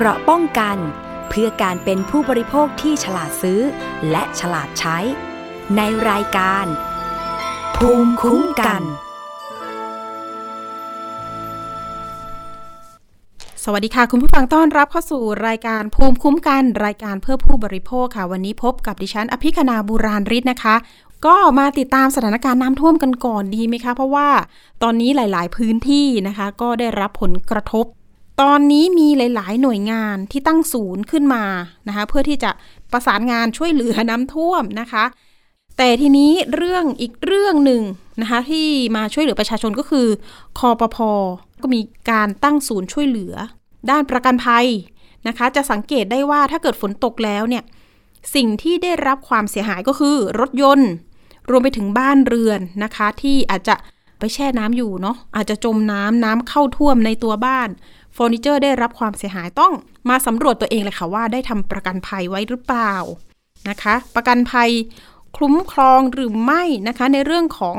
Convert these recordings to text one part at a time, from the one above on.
เกราะป้องกัน เพื่อการเป็นผู้บริโภคที่ฉลาดซื้อ และฉลาดใช้ ในรายการ ภูมิคุ้มกัน สวัสดีค่ะ คุณผู้ฟังต้อนรับเข้าสู่รายการภูมิคุ้มกัน รายการเพื่อผู้บริโภคค่ะ วันนี้พบกับดิฉัน อภิคณาบุราริศนะคะก็มาติดตามสถานการณ์น้ำท่วมกันก่อนดีไหมคะ เพราะว่าตอนนี้หลาย ๆ พื้นที่นะคะ ก็ได้รับผลกระทบ ตอนนี้มีหลาย ๆ หน่วยงานที่ตั้งศูนย์ขึ้นมานะคะเพื่อที่จะประสานงานช่วยเหลือน้ำท่วมนะคะ แต่ทีนี้เรื่องอีกเรื่องหนึ่งนะคะที่มาช่วยเหลือประชาชนก็คือคอปพก็มีการตั้งศูนย์ช่วยเหลือ ด้านประกันภัยนะคะ จะสังเกตได้ว่าถ้าเกิดฝนตกแล้วเนี่ยสิ่งที่ได้รับความเสียหายก็คือรถยนต์ รวมไปถึงบ้านเรือนนะคะ ที่อาจจะไปแช่น้ำอยู่เนาะอาจจะจมน้ำน้ำเข้าท่วมในตัวบ้าน เฟอร์นิเจอร์ได้รับความเสียหายต้องมาสำรวจตัวเองเลยค่ะว่าได้ทำประกันภัยไว้หรือเปล่านะคะ ประกันภัยคุ้มครองหรือไม่นะคะ ในเรื่องของ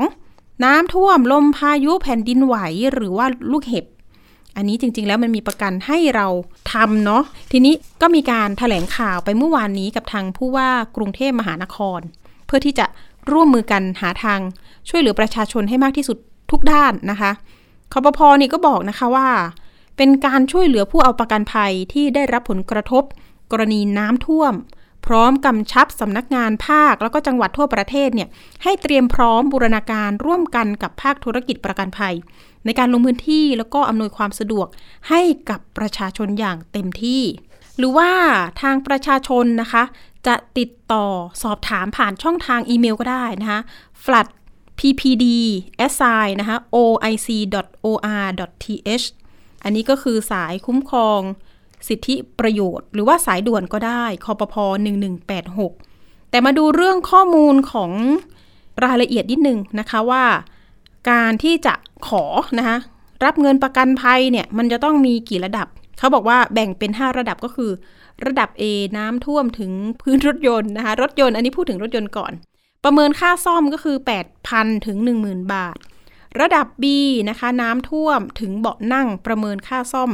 น้ำท่วมลมพายุแผ่นดินไหวหรือว่าลูกเห็บ อันนี้จริงๆ แล้วมันมีประกันให้เราทำเนาะทีนี้ก็มีการถแถลงข่าวไปเมื่อวานนี้กับทางผู้ว่ากรุงเทพมหานคร เพื่อที่จะร่วมมือกันหาทางช่วยเหลือประชาชนให้มากที่สุดทุกด้านนะคะคอปพอนี่ก็บอกนะคะว่า เป็นการช่วยเหลือผู้เอาประกันภัยที่ได้รับผลกระทบ กรณีน้ำท่วม พร้อมกำชับสำนักงานภาคแล้วก็จังหวัดทั่วประเทศเนี่ยให้เตรียมพร้อมบูรณาการร่วมกันกับภาคธุรกิจประกันภัย ในการลงพื้นที่แล้วก็อำนวยความสะดวกให้กับประชาชนอย่างเต็มที่ หรือว่าทางประชาชนนะคะ จะติดต่อสอบถามผ่านช่องทางอีเมลก็ได้นะคะ flat ppd si นะคะ oic.or.th อันนี้ก็คือสายคุ้มครองสิทธิประโยชน์ หรือว่าสายด่วนก็ได้คอปพ1186 แต่มาดูเรื่องข้อมูลของรายละเอียดนิดนึงนะคะว่า การที่จะขอนะคะรับเงินประกันภัยเนี่ยมันจะต้องมีกี่ระดับ เขาบอกว่าแบ่งเป็น 5 ระดับก็คือ ระดับ A น้ำท่วมถึงพื้นรถยนต์นะคะรถยนต์อันนี้พูดถึงรถยนต์ก่อน ประเมินค่าซ่อมก็คือ 8,000 ถึง 10,000 บาท ระดับ B นะคะ น้ำท่วมถึงเบาะนั่งประเมินค่าซ่อม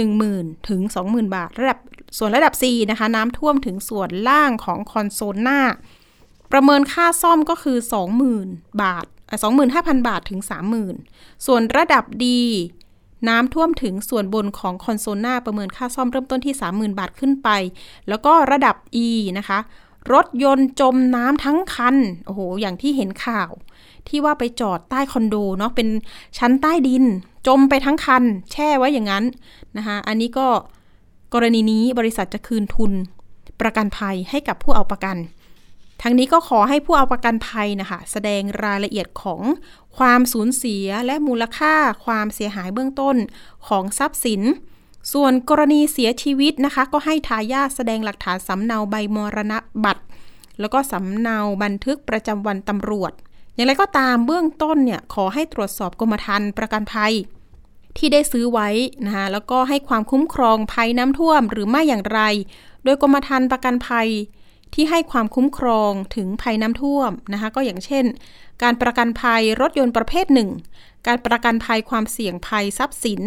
10,000 ถึง 20,000 บาท ระดับส่วนระดับ C นะคะ น้ำท่วมถึงส่วนล่างของคอนโซลหน้า ประเมินค่าซ่อมก็คือ 20,000 บาท 25,000 บาทถึง 30,000 ส่วนระดับ D น้ำท่วมถึงส่วนบนของคอนโซลหน้าประเมินค่าซ่อมเริ่มต้นที่ 30,000 บาทขึ้นไป แล้วก็ระดับ E นะคะ รถยนต์จมน้ำทั้งคัน โอ้โห อย่างที่เห็นข่าว ที่ว่าไปจอดใต้คอนโดเนาะเป็นชั้นใต้ดิน จมไปทั้งคัน แช่ไว้อย่างนั้นนะคะอันนี้ก็กรณีนี้บริษัทจะคืนทุนประกันภัยให้กับผู้เอาประกัน ทั้งนี้ก็ขอให้ผู้เอาประกันภัยนะคะแสดงรายละเอียดของความสูญเสียและมูลค่าความเสียหายเบื้องต้นของทรัพย์สิน ส่วนกรณีเสียชีวิตนะคะ ก็ให้ทายาทแสดงหลักฐานสำเนาใบมรณบัตร แล้วก็สำเนาบันทึกประจำวันตำรวจ อย่างไรก็ตามเบื้องต้นเนี่ยขอให้ตรวจสอบกรมธรรม์ประกันภัย ที่ได้ซื้อไว้นะคะแล้วก็ให้ความคุ้มครองภัยน้ำท่วมหรือไม่อย่างไร โดยกรมธรรม์ประกันภัยที่ให้ความคุ้มครองถึงภัยน้ำท่วมนะคะก็อย่างเช่น การประกันภัยรถยนต์ประเภทหนึ่ง การประกันภัยความเสี่ยงภัยทรัพย์สิน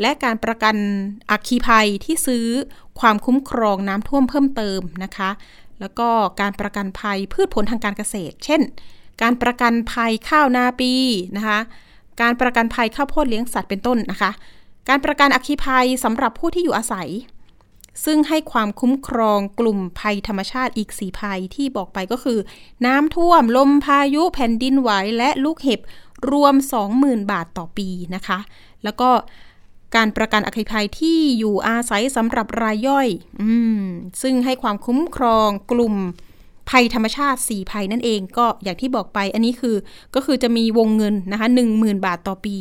และการประกันอัคคีภัยที่ซื้อความคุ้มครองน้ำท่วมเพิ่มเติมนะคะ แล้วก็การประกันภัยพืชผลทางการเกษตร เช่น การประกันภัยข้าวนาปีนะคะ การประกันภัยข้าวโพดเลี้ยงสัตว์เป็นต้นนะคะ การประกันอัคคีภัยสำหรับผู้ที่อยู่อาศัย ซึ่งให้ความคุ้มครองกลุ่มภัยธรรมชาติอีกสีภัยที่บอกไปก็คือ น้ำท่วม ลมพายุแผ่นดินไหวและลูกเห็บรวม 20,000 บาทต่อปีนะคะ แล้วก็การประกันอัคคีภัยที่อยู่อาศัยสำหรับรายย่อยอืมซึ่งให้ความคุ้มครองกลุ่ม ภัยธรรมชาติ 4 ภัยนั่นเองก็อย่างที่บอกไป อันนี้คือก็คือจะมีวงเงินนะคะ10,000 บาทต่อปี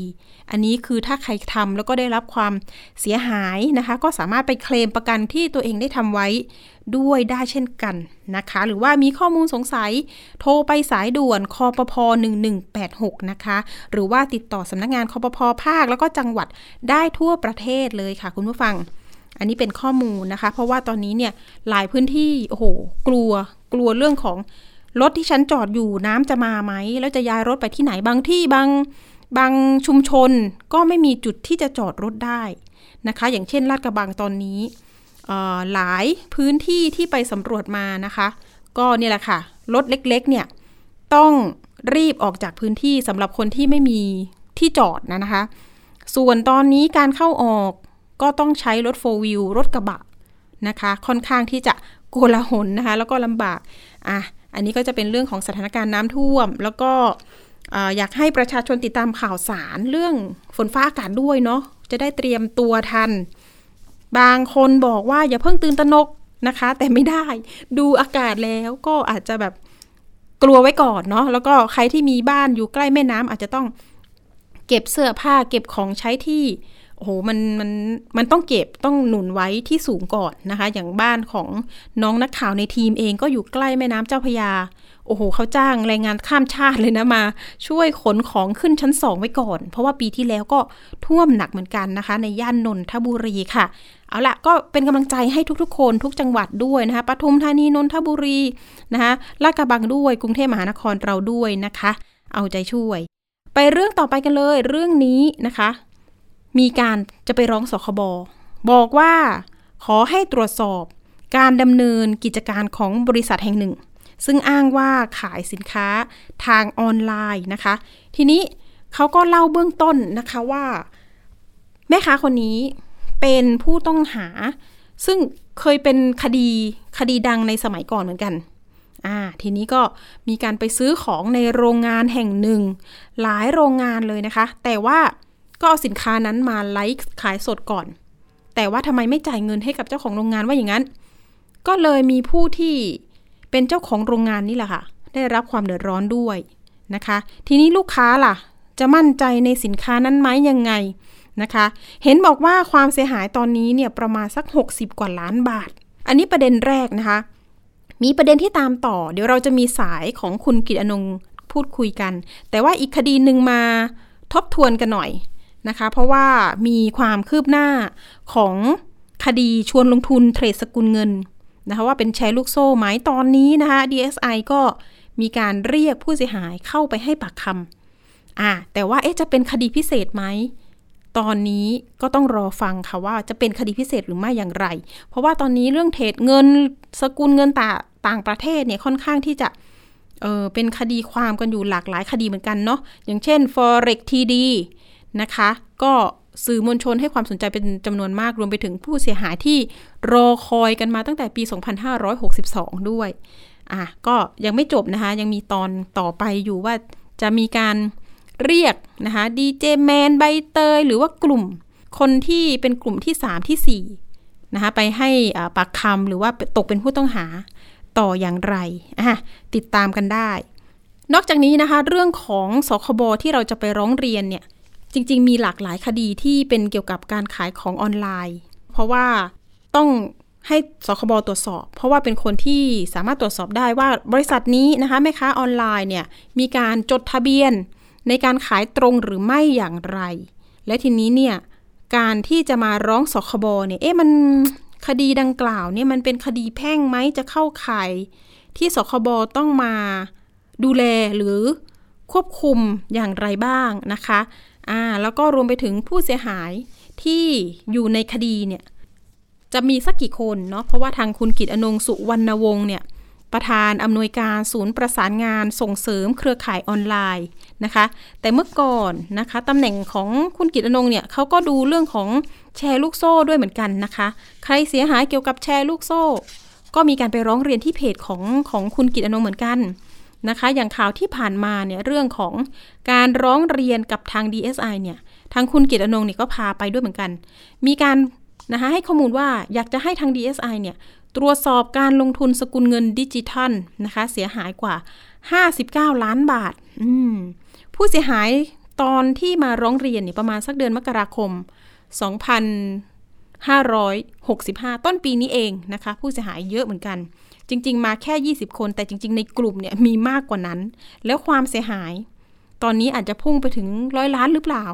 อันนี้คือถ้าใครทำแล้วก็ได้รับความเสียหายนะคะ ก็สามารถไปเคลมประกันที่ตัวเองได้ทำไว้ด้วยได้เช่นกันนะคะ หรือว่ามีข้อมูลสงสัยโทรไปสายด่วนคอปพ1186 นะคะ หรือว่าติดต่อสำนักงานคอปพภาคแล้วก็จังหวัดได้ทั่วประเทศเลยค่ะคุณผู้ฟัง อันนี้เป็นข้อมูลนะคะ เพราะว่าตอนนี้เนี่ยหลายพื้นที่โอ้โหกลัวกลัวเรื่องของรถที่ฉันจอดอยู่น้ำจะมาไหม แล้วจะย้ายรถไปที่ไหนบางที่บางบางชุมชนก็ไม่มีจุดที่จะจอดรถได้นะคะ อย่างเช่นลาดกระบังตอนนี้หลายพื้นที่ที่ไปสำรวจมานะคะ ก็เนี่ยแหละค่ะรถเล็กๆเนี่ยต้องรีบออกจากพื้นที่สำหรับคนที่ไม่มีที่จอดนะนะคะ ส่วนตอนนี้การเข้าออก ก็ต้องใช้รถโฟวิวรถกระบะนะคะ ค่อนข้างที่จะโกลาหลนะคะ แล้วก็ลำบากอะอันนี้ก็จะเป็นเรื่องของสถานการณ์น้ำท่วม แล้วก็อยากให้ประชาชนติดตามข่าวสารเรื่องฝนฟ้าอากาศด้วยเนาะจะได้เตรียมตัวทัน บางคนบอกว่าอย่าเพิ่งตื่นตระหนกนะคะ แต่ไม่ได้ดูอากาศแล้วก็อาจจะแบบกลัวไว้ก่อนเนาะแล้วก็ใครที่มีบ้านอยู่ใกล้แม่น้ำอาจจะต้องเก็บเสื้อผ้าเก็บของใช้ที่ โอ้โหมันมันมันต้องเก็บต้องหนุนไว้ที่สูงก่อนนะคะ อย่างบ้านของน้องนักข่าวในทีมเองก็อยู่ใกล้แม่น้ำเจ้าพยา โอ้โหเขาจ้างแรงงานข้ามชาติเลยนะมา ช่วยขนของขึ้นชั้นสองไว้ก่อน เพราะว่าปีที่แล้วก็ท่วมหนักเหมือนกันนะคะ ในย่านนนทบุรีค่ะ เอาละก็เป็นกำลังใจให้ทุกๆ คนทุกจังหวัดด้วยนะคะปทุมธานีนนทบุรีนะคะลาดกระบังด้วยกรุงเทพมหานครเราด้วยนะคะ เอาใจช่วย ไปเรื่องต่อไปกันเลย เรื่องนี้นะคะ มีการจะไปร้องสคบบอกว่าขอให้ตรวจสอบการดำเนินกิจการของบริษัทแห่งหนึ่ง ซึ่งอ้างว่าขายสินค้าทางออนไลน์นะคะ ทีนี้เขาก็เล่าเบื้องต้นนะคะว่า แม่ค้าคนนี้เป็นผู้ต้องหา ซึ่งเคยเป็นคดีคดีดังในสมัยก่อนเหมือนกันอ่าทีนี้ก็มีการไปซื้อของในโรงงานแห่งหนึ่ง หลายโรงงานเลยนะคะ แต่ว่า ก็เอาสินค้านั้นมาไลฟ์ขายสดก่อน แต่ว่าทำไมไม่จ่ายเงินให้กับเจ้าของโรงงานว่าอย่างนั้น ก็เลยมีผู้ที่เป็นเจ้าของโรงงานนี่แหละค่ะ ได้รับความเดือดร้อนด้วยนะคะ ทีนี้ลูกค้าล่ะ จะมั่นใจในสินค้านั้นไหมยังไงนะคะ เห็นบอกว่าความเสียหายตอนนี้เนี่ยประมาณสัก 60 กว่าล้านบาท อันนี้ประเด็นแรกนะคะ มีประเด็นที่ตามต่อ เดี๋ยวเราจะมีสายของคุณกิตอนงพูดคุยกัน แต่ว่าอีกคดีหนึ่งมาทบทวนกันหน่อย นะคะ เพราะว่ามีความคืบหน้าของคดีชวนลงทุนเทรดสกุลเงินนะคะว่าเป็นแชร์ลูกโซ่ไหมตอนนี้นะคะ DSI ก็มีการเรียกผู้เสียหายเข้าไปให้ปากคำอ่าแต่ว่าเอ๊ะจะเป็นคดีพิเศษไหม ตอนนี้ก็ต้องรอฟังค่ะว่าจะเป็นคดีพิเศษหรือไม่อย่างไร เพราะว่าตอนนี้เรื่องเทรดเงินสกุลเงินต่างต่างประเทศเนี่ยค่อนข้างที่จะเออเป็นคดีความกันอยู่หลากหลายคดีเหมือนกันเนาะอย่างเช่น forex td นะคะ ก็สื่อมวลชนให้ความสนใจเป็นจำนวนมากรวมไปถึงผู้เสียหายที่รอคอยกันมาตั้งแต่ปี 2562 ด้วย อะก็ยังไม่จบนะคะ ยังมีตอนต่อไปอยู่ว่าจะมีการเรียกนะคะดีเจแมนใบเตย หรือว่ากลุ่มคนที่เป็นกลุ่มที่ 3 ที่ 4 นะคะไปให้ปากคำหรือว่าตกเป็นผู้ต้องหาต่ออย่างไรอะติดตามกันได้ นอกจากนี้นะคะ เรื่องของสคบที่เราจะไปร้องเรียนเนี่ย จริง ๆ มีหลากหลายคดีที่เป็นเกี่ยวกับการขายของออนไลน์ เพราะว่าต้องให้สคบตรวจสอบ เพราะว่าเป็นคนที่สามารถตรวจสอบได้ว่าบริษัทนี้นะคะแม่ค้าออนไลน์เนี่ยมีการจดทะเบียน ในการขายตรงหรือไม่อย่างไร และทีนี้เนี่ยการที่จะมาร้องสคบเนี่ยเอ๊ะมันคดีดังกล่าวเนี่ยมันเป็นคดีแพ่งไหมจะเข้าข่ายที่สคบต้องมาดูแลหรือควบคุมอย่างไรบ้างนะคะ อ่าแล้วก็รวมไปถึงผู้เสียหายที่อยู่ในคดีเนี่ยจะมีสักกี่คนเนาะเพราะว่าทางคุณกิตอนงสุวรรณวงศ์เนี่ยประธานอำนวยการศูนย์ประสานงานส่งเสริมเครือข่ายออนไลน์นะคะ แต่เมื่อก่อนนะคะตำแหน่งของคุณกิตอนงเนี่ยเขาก็ดูเรื่องของแชร์ลูกโซ่ด้วยเหมือนกันนะคะ ใครเสียหายเกี่ยวกับแชร์ลูกโซ่ ก็มีการไปร้องเรียนที่เพจของของคุณกิตอนงเหมือนกัน นะคะ อย่างข่าวที่ผ่านมาเนี่ยเรื่องของการร้องเรียนกับทาง DSI เนี่ย ทางคุณกิตอนงเนี่ยก็พาไปด้วยเหมือนกัน มีการนะคะให้ข้อมูลว่าอยากจะให้ทาง DSI เนี่ยตรวจสอบการลงทุนสกุลเงินดิจิทัลนะคะ เสียหายกว่า 59 ล้านบาท ผู้เสียหายตอนที่มาร้องเรียนเนี่ยประมาณสักเดือนมกราคม 2565 ต้นปีนี้เองนะคะ ผู้เสียหายเยอะเหมือนกัน จริง ๆ มาแค่ 20 คน แต่จริง ๆ ในกลุ่มเนี่ยมีมากกว่านั้น แล้วความเสียหาย ตอนนี้อาจจะพุ่งไปถึงร้อยล้านหรือเปล่า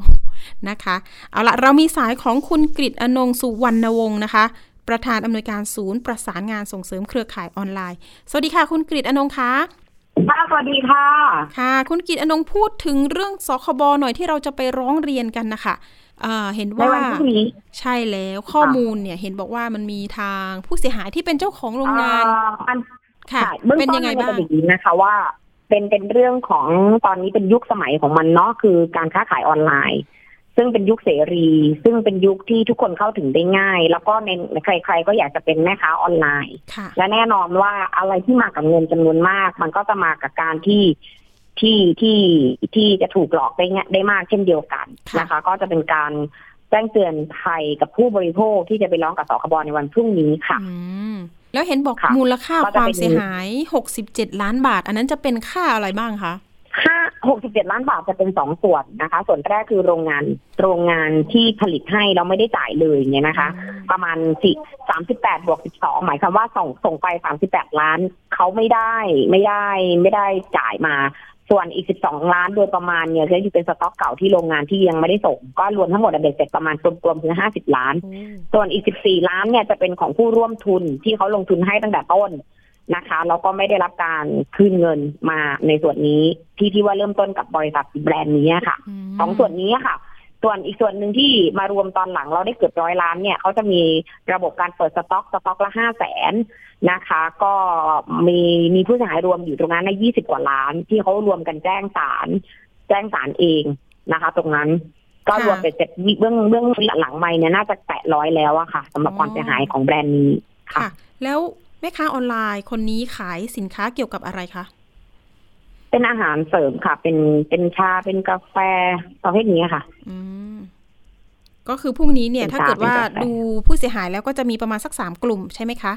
นะคะ เอาละเรามีสายของคุณกริตอนงสุวรรณวงศ์นะคะ ประธานอำนวยการศูนย์ประสานงานส่งเสริมเครือข่ายออนไลน์ สวัสดีค่ะ คุณกริตอนงคะค่ะสวัสดีค่ะ ค่ะ คุณกิตอนงพูดถึงเรื่องสคบหน่อยที่เราจะไปร้องเรียนกันนะคะอ่า เห็นในว่าวันพรุ่งนี้ใช่แล้วข้อมูลเนี่ยเห็นบอกว่ามันมีทางผู้เสียหายที่เป็นเจ้าของโรงงานอ่ามันค่ะค่ะเบื้องเป็นต้ยันงไงมันบ้าจะงเป็นอย่างนี้นะคะว่าเป็นเป็นเรื่องของตอนนี้เป็นยุคสมัยของมันเนาะคือการค้าขายออนไลน์ ซึ่งเป็นยุคเสรี ซึ่งเป็นยุคที่ทุกคนเข้าถึงได้ง่าย แล้วก็ในใคร ๆ ก็อยากจะเป็นแม่ค้าออนไลน์ค่ะและแน่นอนว่าอะไรที่มากับเงินจำนวนมาก มันก็จะมากับการที่ ที่ที่ที่จะถูกหลอกได้ง่ายได้มากเช่นเดียวกันค่ะนะคะ ก็จะเป็นการแจ้งเตือนภัยกับผู้บริโภคที่จะไปร้องกับสคบในวันพรุ่งนี้ค่ะอืมแล้วเห็นบอกค่ะมูลค่าก็คจะวามเป็นเสียหาย67ล้านบาท อันนั้นจะเป็นค่าอะไรบ้างคะค่า67ล้านบาทจะเป็นสองส่วนนะคะ ส่วนแรกคือโรงงานโรงงานที่ผลิตให้เราไม่ได้จ่ายเลยเนี่ยนะคะ ประมาณสี่สามสิบแปดบวกสิบสองหมายความว่าส่งส่งไปสามสิบแปดล้านเขาไม่ได้ไม่ได้ไม่ได้จ่ายมา ส่วนอีกสิบสองล้านโดยประมาณเนี่ยจะอยู่เป็นสต็อกเก่าที่โรงงานที่ยังไม่ได้ส่ง ก็รวมทั้งหมดอะเบ็ดเสร็จประมาณรวมๆคือห้าสิบล้านโอ้ส่วนอีก 14 ล้านเนี่ยจะเป็นของผู้ร่วมทุนที่เขาลงทุนให้ตั้งแต่ต้นนะคะแล้วก็ไม่ได้รับการคืนเงินมาในส่วนนี้ที่ที่ว่าเริ่มต้นกับบริษัทแบรนด์นี้ค่ะมสองส่วนนี้ค่ะ ส่วนอีกส่วนหนึ่งที่มารวมตอนหลังเราได้เกือบร้อยล้านเนี่ยเขาจะมีระบบการเปิดสต็อกสต็อกละห้าแสน นะคะ ก็มีมีผู้เสียหายรวมอยู่ตรงนั้นในยี่สิบกว่าล้าน ที่เขารวมกันแจ้งศาลแจ้งศาลเองนะคะ ตรงนั้นก็รวมเป็นเสร็จเบื้องเบื้องหลังไม่เนี่ยน่าจะแตะร้อยแล้วอะค่ะสำหรับความเสียหายของแบรนด์นี้ค่ะค่ะแล้วแม่ค้าออนไลน์คนนี้ขายสินค้าเกี่ยวกับอะไรคะเป็นอาหารเสริมค่ะ เป็นเป็นชาเป็นกาแฟประเภทนี้ค่ะ อืมก็คือพรุ่งนี้เนี่ยเป็นถ้าเกิดว่าเป็นกาแฟดูผู้เสียหายแล้วก็จะมีประมาณสักสามกลุ่มใช่ไหมคะ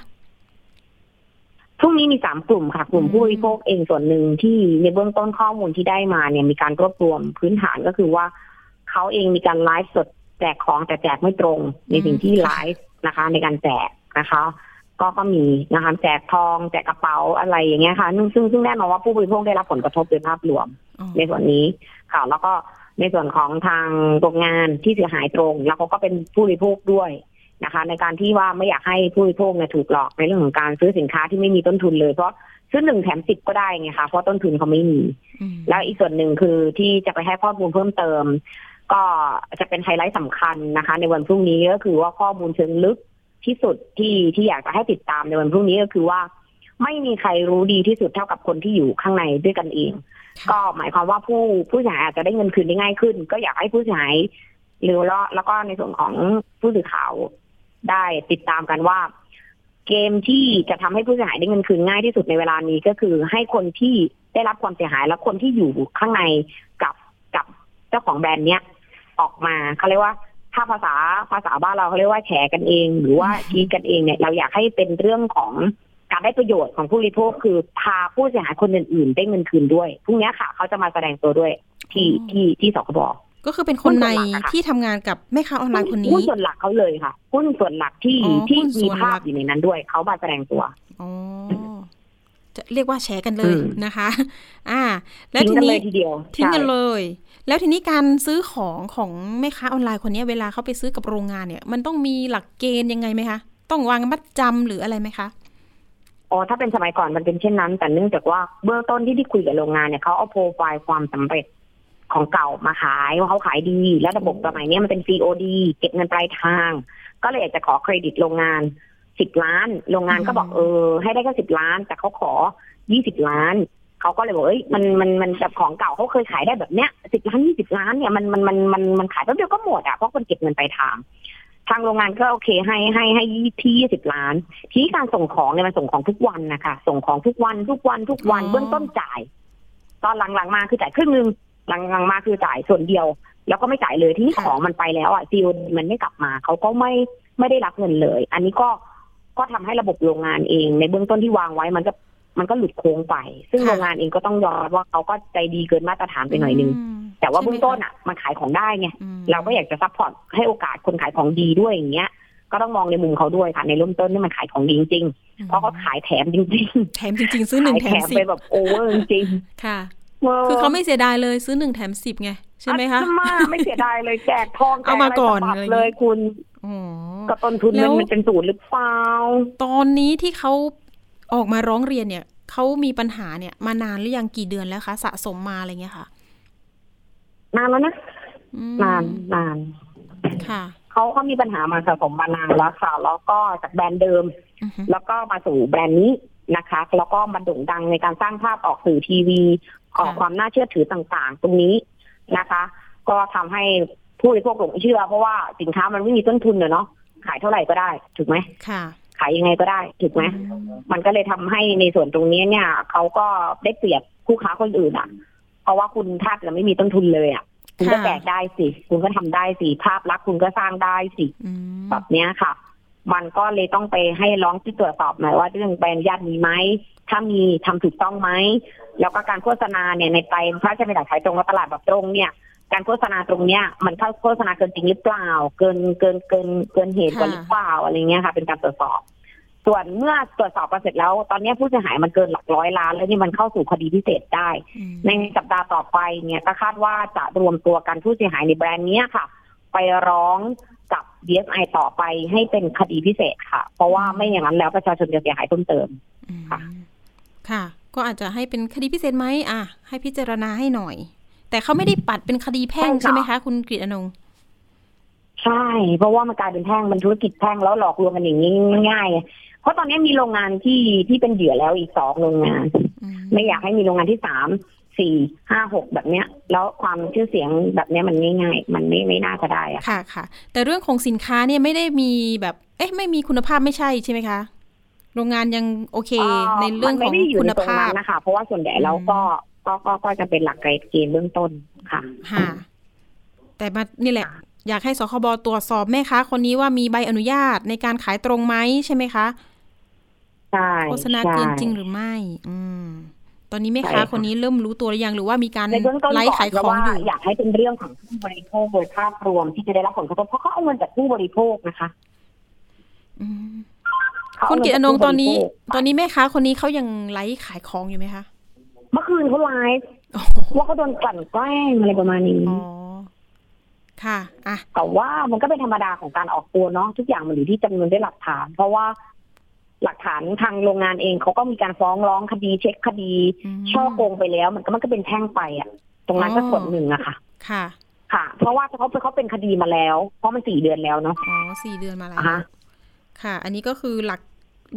พรุ่งนี้มีสามกลุ่มค่ะ กลุ่มอืมผู้บริโภคเองส่วนหนึ่งที่ในเบื้องต้นข้อมูลที่ได้มาเนี่ยมีการรวบรวมพื้นฐานก็คือว่าเขาเองมีการไลฟ์สดแจกของแต่แจกไม่ตรงในสิ่งที่ไลฟ์นะคะ ในการแจกนะคะก็ก็มีนะคะแจกทองแจกกระเป๋าอะไรอย่างเงี้ยค่ะซึ่งซึ่งซึ่งแน่นอนว่าผู้บริโภคได้รับผลกระทบโดยภาพรวมอ๋อในส่วนนี้ค่ะแล้วก็ในส่วนของทางโรงงานที่เสียหายตรง แล้วเขาก็เป็นผู้บริโภคด้วย นะคะ ในการที่ว่าไม่อยากให้ผู้บริโภคเนี่ยถูกหลอกในเรื่องของการซื้อสินค้าที่ไม่มีต้นทุนเลยเพราะซื้อหนึ่งแถมสิบก็ได้ไงคะเพราะต้นทุนเขาไม่มีอืมแล้วอีกส่วนหนึ่งคือที่จะไปให้ข้อมูลเพิ่มเติม ก็จะเป็นไฮไลท์สำคัญนะคะ ในวันพรุ่งนี้ก็คือว่าข้อมูลเชิงลึกที่สุดที่ที่อยากจะให้ติดตามในวันพรุ่งนี้ก็คือว่า ไม่มีใครรู้ดีที่สุดเท่ากับคนที่อยู่ข้างในด้วยกันเองค่ะก็หมายความว่าผู้ผู้เสียหายอาจจะได้เงินคืนได้ง่ายขึ้น ก็อยากให้ผู้เสียหายหรือแล้วแล้วก็ในส่วนของผู้สื่อข่าว ได้ติดตามกันว่า เกมที่จะทำให้ผู้เสียหายได้เงินคืนง่ายที่สุดในเวลานี้ก็คือ ให้คนที่ได้รับความเสียหายและคนที่อยู่ข้างในกับกับเจ้าของแบรนด์เนี้ยออกมาเขาเรียกว่าถ้าภาษาภาษาบ้านเราเขาเรียกว่าแฉกันเอง หรือว่าชี้กันเองเนี่ย เราอยากให้เป็นเรื่องของการได้ประโยชน์ของผู้บริโภคคือพาผู้เสียหายคนอื่นๆได้เงินคืนด้วยพรุ่งนี้ค่ะ เขาจะมาแสดงตัวด้วยที่ที่ที่สคบ ก็คือเป็นคนในหุ้นส่วนหลักอะค่ะที่ทำงานกับแม่ค้าออนไลน์คนนี้หุ้นส่วนหลักเขาเลยค่ะหุ้นส่วนหลักที่อ๋อที่หุ้นส่มีวนหลักภาพอยู่ในนั้นด้วยเขามาแสดงตัวอ๋อจะเรียกว่าแชร์กันเลยอืมนะคะ อ่า แล้วทิ้งทีกันเลนี้ยทีเดียวทิ้งกันใช่เลย แล้วทีนี้การซื้อของของแม่ค้าออนไลน์คนนี้เวลาเขาไปซื้อกับโรงงานเนี่ย มันต้องมีหลักเกณฑ์ยังไงไหมคะ ต้องวางมัดจำหรืออะไรไหมคะอ๋อถ้าเป็นสมัยก่อนมันเป็นเช่นนั้น แต่เนื่องจากว่าเบื้องต้นที่ที่คุยกับโรงงานเนี่ยเขาเอาโปรไฟล์ความสำเร็จ ของเก่ามาขายว่าเขาขายดี และระบบสมัยเนี้ยมันเป็น COD เก็บเงินปลายทาง ก็เลยอยากจะขอเครดิตโรงงานสิบล้าน โรงงานก็บอกอืมเออ ให้ได้แค่สิบล้าน แต่เขาขอยี่สิบล้านเขาก็เลยบอกเอ้ยมันมันมันแบบของเก่าเขาเคยขายได้แบบเนี้ยสิบล้านยี่สิบล้านเนี่ยมันมันมันมันมันขายแป๊บเดียวก็หมดอะเพราะคนเก็บเงินปลายทาง ทางโรงงานก็โอเคให้ให้ให้ที่ยี่สิบล้าน ทีนี้การส่งของเนี่ยมันส่งของทุกวันนะคะส่งของทุกวันทุกวันทุกวันอ๋อเบื้องต้นจ่าย ตอนหลังๆมาคือจ่ายครึ่งหนึง หลังๆมาคือจ่ายส่วนเดียว แล้วก็ไม่จ่ายเลยทีนี้ของมันไปแล้วอะซีโอมันไม่กลับมาเขาก็ไม่ไม่ได้รับเงินเลย อันนี้ก็ก็ทำให้ระบบโรงงานเอง ในเบื้องต้นที่วางไว้มันก็มันก็หลุดโค้งไป ซึ่งค่ะโรงงานเองก็ต้องยอมรับว่าเขาก็ใจดีเกินมาตรฐานไปหน่อยนึงมแต่ว่าใช่ไหมเบื้องต้นอะ มันขายของได้ไงอืมเราก็อยากจะซัพพอร์ตให้โอกาสคนขายของดีด้วยอย่างเงี้ย ก็ต้องมองในมุมเขาด้วยค่ะในเริ่มต้นนี่มันขายของดีจริงๆเพราะเขาขายแถมจริงแถมจริงๆ ซื้อๆหนึ่งขายแถแถมมสิไปบแบบโอเวอร์จริงค่ะๆ คือเขาไม่เสียดายเลยซื้อหนึ่งแถมสิบไง ใช่ไหมคะอ่มาไม่เสียดายเลยแจกทองแจเอามาก่อนะไรเลยเลยคุณอ๋อก็ต้นทุนแล้มันวมันเป็นศูนย์หรือเปล่า ตอนนี้ที่เขาออกมาร้องเรียนเนี่ยเขามีปัญหาเนี่ยมานานหรือยังกี่เดือนแล้วคะ สะสมมาอะไรเงี้ยค่ะ นานแล้วนะอืมนานนานค่ะเขาเขามีปัญหามาสะสมมานานแล้วค่ะ แล้วก็จากแบรนด์เดิมอือฮึแล้วก็มาสู่แบรนด์นี้นะคะ แล้วก็มาโด่งดังในการสร้างภาพออกสื่อทีวีออก ความน่าเชื่อถือต่างๆ ตรงนี้นะคะ ก็ทำให้ผู้บริโภคหลงเชื่อ เพราะว่าสินค้ามันไม่มีต้นทุนเนาะขายเท่าไหร่ก็ได้ ถูกไหมค่ะ ขายยังไงก็ได้ ถูกไหมมันก็เลยทำให้ในส่วนตรงนี้เนี่ยเขาก็ได้เปรียบคู่ค้าคนอื่นอะ เพราะว่าคุณแทบจะไม่มีต้นทุนเลยอะคุณก็ค่ะแจกได้สิ คุณก็ทำได้สิภาพลักษณ์คุณก็สร้างได้สิอืมแบบเนี้ยค่ะ มันก็เลยต้องไปให้ร้องที่ตรวจสอบหน่อยว่าเรื่องใบอนุญาตมีไหม ถ้ามีทำถูกต้องไหมแล้วก็การโฆษณาเนี่ยในไปพระราชบัญญัติขายตรงและตลาดแบบตรงเนี่ย การโฆษณาตรงเนี้ย มันเข้าโฆษณาเกินจริงหรือเปล่า เกินเกินเกินเกินเหตุกว่าหรือเปล่าอะไรเงี้ยค่ะ เป็นการตรวจสอบ ส่วนเมื่อตรวจสอบกันเสร็จแล้ว ตอนนี้ผู้เสียหายมันเกินหลักร้อยล้าน แล้วนี่มันเข้าสู่คดีพิเศษได้อืมในสัปดาห์ต่อไปเนี่ยก็คาดว่าจะรวมตัวกันผู้เสียหายในแบรนด์เนี้ยค่ะ ไปร้องกับ DSI ต่อไปให้เป็นคดีพิเศษค่ะ เพราะว่าไม่อย่างนั้นแล้วประชาชนจะเสียหายเพิ่มเติมอืมค่ะ ค่ะ ก็อาจจะให้เป็นคดีพิเศษไหมอะ ให้พิจารณาให้หน่อย แต่เขาไม่ได้ปัดเป็นคดีแพ่งใช่ค่ะใช่ไหมคะ คุณกฤษอนงค์ใช่ เพราะว่ามันกลายเป็นแท่งมันธุรกิจแท่งแล้วหลอกลวงกันอย่างนี้ง่ายๆเพราะตอนนี้มีโรงงานที่ที่เป็นเหยื่อแล้วอีกสองโรงงานอืมไม่อยากให้มีโรงงานที่สามสี่ห้าหกแบบเนี้ย แล้วความชื่อเสียงแบบเนี้ยมันง่ายๆมันไม่ไม่น่าจะได้อะค่ะค่ะ แต่เรื่องของสินค้าเนี่ยไม่ได้มีแบบ เอ๊ะไม่มีคุณภาพไม่ใช่ใช่ไหมคะ โรงงานยังโอเคในเรื่องของมันไม่ได้อยู่คุในณตรงภานั้พนนะคะเพราะว่าส่วนใหญ่แล้วก็ก็ก็ก็จะเป็นหลักเกรดเกณฑ์เบื้องต้นค่ะค่ะแต่มานี่แหละ อยากให้สคบตรวจสอบแม่ค้าคนนี้ว่ามีใบอนุญาตในการขายตรงไหมใช่ไหมคะใช่โฆษณาใช่เกินจริงหรือไม่ อืม ตอนนี้แม่ใช่ค้าค่ะคนนี้เริ่มรู้ตัวหรือยังหรือว่ามีการในเบื้องต้นไลก่ฟ์อนขายเพขราะองว่าอยู่อยากให้เป็นเรื่องของผู้บริโภคโดยภาพรวมที่จะได้รับผลกระทบเพราะเขาเอาเงินจากผู้บริโภคนะคะ อืมเขา คุณเากิตเงิอนจางค์ตอนนี้ผู้บริโภคตอนนี้แม่ค้าคนนี้เขายังไลฟ์ขายของอยู่ไหมคะ เมื่อคืนเขาไลฟ์โอ้โหว่าเขาโดนกลั่นแกล้งอะไรประมาณนี้อ๋อค่ะอะแต่ว่ามันก็เป็นธรรมดาของการออกตัวเนาะทุกอย่างมันอยู่ที่จำนวนด้วยหลักฐาน เพราะว่าหลักฐานทางโรงงานเองเขาก็มีการฟ้องร้องคดีเช็คคดีอืมช่อโกงไปแล้ว มันก็มันก็เป็นแท่งไปอะตรงนั้นก็อ๋อส่วนหนึ่งอะค่ะ ค่ะ ค่ะ เพราะว่าเขาเขาเป็นคดีมาแล้ว เพราะมันสี่เดือนแล้วเนาะอ๋อสี่เดือนมาแล้วอ่าฮะค่ะ อันนี้ก็คือหลัก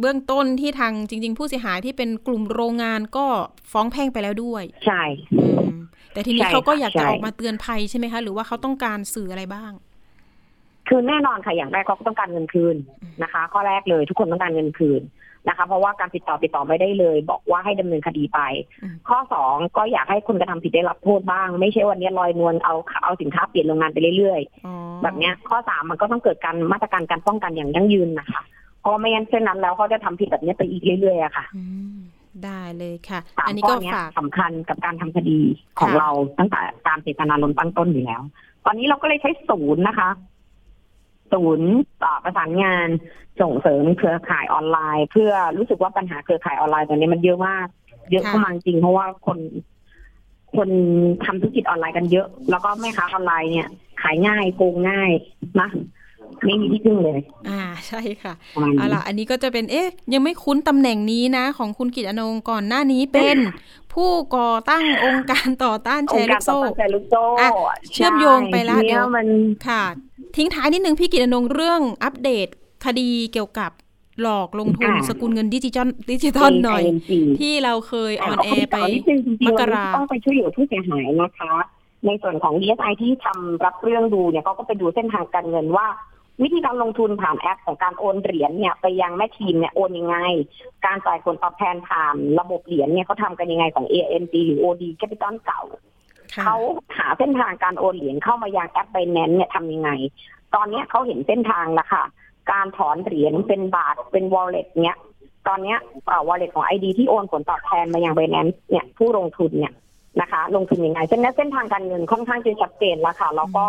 เบื้องต้นที่ทางจริง ๆ ผู้เสียหายที่เป็นกลุ่มโรงงานก็ฟ้องแพ่งไปแล้วด้วย ใช่อืมแต่ทีนี้ใช่เขาก็ค่ะอยากจะใช่ออกมาเตือนภัยใช่ไหมคะ หรือว่าเขาต้องการสื่ออะไรบ้างคือแน่นอนค่ะอย่างแรกเขาก็ต้องการเงินคืนนะคะ ข้อแรกเลยทุกคนต้องการเงินคืนนะคะ เพราะว่าการติดต่อติดต่อไม่ได้เลย บอกว่าให้ดำเนินคดีไปอืมข้อสองก็อยากให้คนกระทำผิดได้รับโทษบ้าง ไม่ใช่วันนี้ลอยนวลเอาเอาสินค้าเปลี่ยนโรงงานไปเรื่อยอ๋อๆแบบเนี้ยข้อสามมันก็ต้องเกิดการมาตรการการป้องกันอย่างยั่งยืนนะคะ เพราะไม่งั้นเช่นนั้นแล้วเขาจะทำผิดแบบนี้ไปอีกเรื่อยๆอะค่ะอืมได้เลยค่ะสามอันนี้ข้อก็เนี้ยฝากสำคัญกับการทำคดีของค่ะเราตั้งแต่การเจตนารมณ์ตั้งต้นอยู่แล้ว ตอนนี้เราก็เลยใช้ศูนย์นะคะศูนย์ต่อประสานงานส่งเสริมเครือข่ายออนไลน์ เพื่อรู้สึกว่าปัญหาเครือข่ายออนไลน์ตอนนี้มันเยอะมาก เยอะเข้ามาจริงเพราะว่าคนคนทำธุรกิจออนไลน์กันเยอะ แล้วก็แม่ค้าออนไลน์เนี่ย ขายง่ายโกงง่ายนะ ไม่มีที่พึ่งเลย อ่าใช่ค่ะประมาณเอานี้ล่ะอันนี้ก็จะเป็นเอ๊ะ ยังไม่คุ้นตำแหน่งนี้นะ ของคุณกิตอนงค์ก่อนหน้านี้เป็น ผู้ก่อตั้งองค์การต่อต้านแชองร์ค์ลูการกต่อโซ่ต้านแชร์ลูกโซ่อะเชื่อมโยงไปละใช่เดี๋ยวนี่มันค่ะ ทิ้งท้ายนิดนึงพี่กิตอนงค์เรื่องอัปเดตคดีเกี่ยวกับหลอกลงทุนอ่าสกุลเงินดิจิทัลดิจิทัลหน่อย AING ที่เราเคยออนแอร์ไปขนิดนึงจริงๆมกราวันนี้ต้องไปช่วยเหลือผู้เสียหายนะคะ ในส่วนของ DSI ที่ทำรับเรื่องดูเนี่ยเขาก็ไปดูเส้นทางการเงินว่า วิธีการลงทุนผ่านแอปของการโอนเหรียญเนี่ยไปยังแม่ทีมเนี่ยโอนยังไง การจ่ายผลตอบแทนผ่านระบบเหรียญเนี่ยเขาทำกันยังไงของ AMG หรือ OD Capital เก่าค่ะเขาหาเส้นทางการโอนเหรียญเข้ามายังแอป Binance เนี่ยทำยังไง ตอนเนี้ยเขาเห็นเส้นทางแล้วค่ะ การถอนเหรียญเป็นบาทเป็น wallet เนี้ยตอนเนี้ยเอ่อ wallet ของ ID ที่โอนผลตอบแทนมายัง Binance เนี่ยผู้ลงทุนเนี่ยนะคะ ลงทุนยังไงเส้นเส้นทางการเงินค่อนข้างจะชัดเจนแล้วค่ะแล้วก็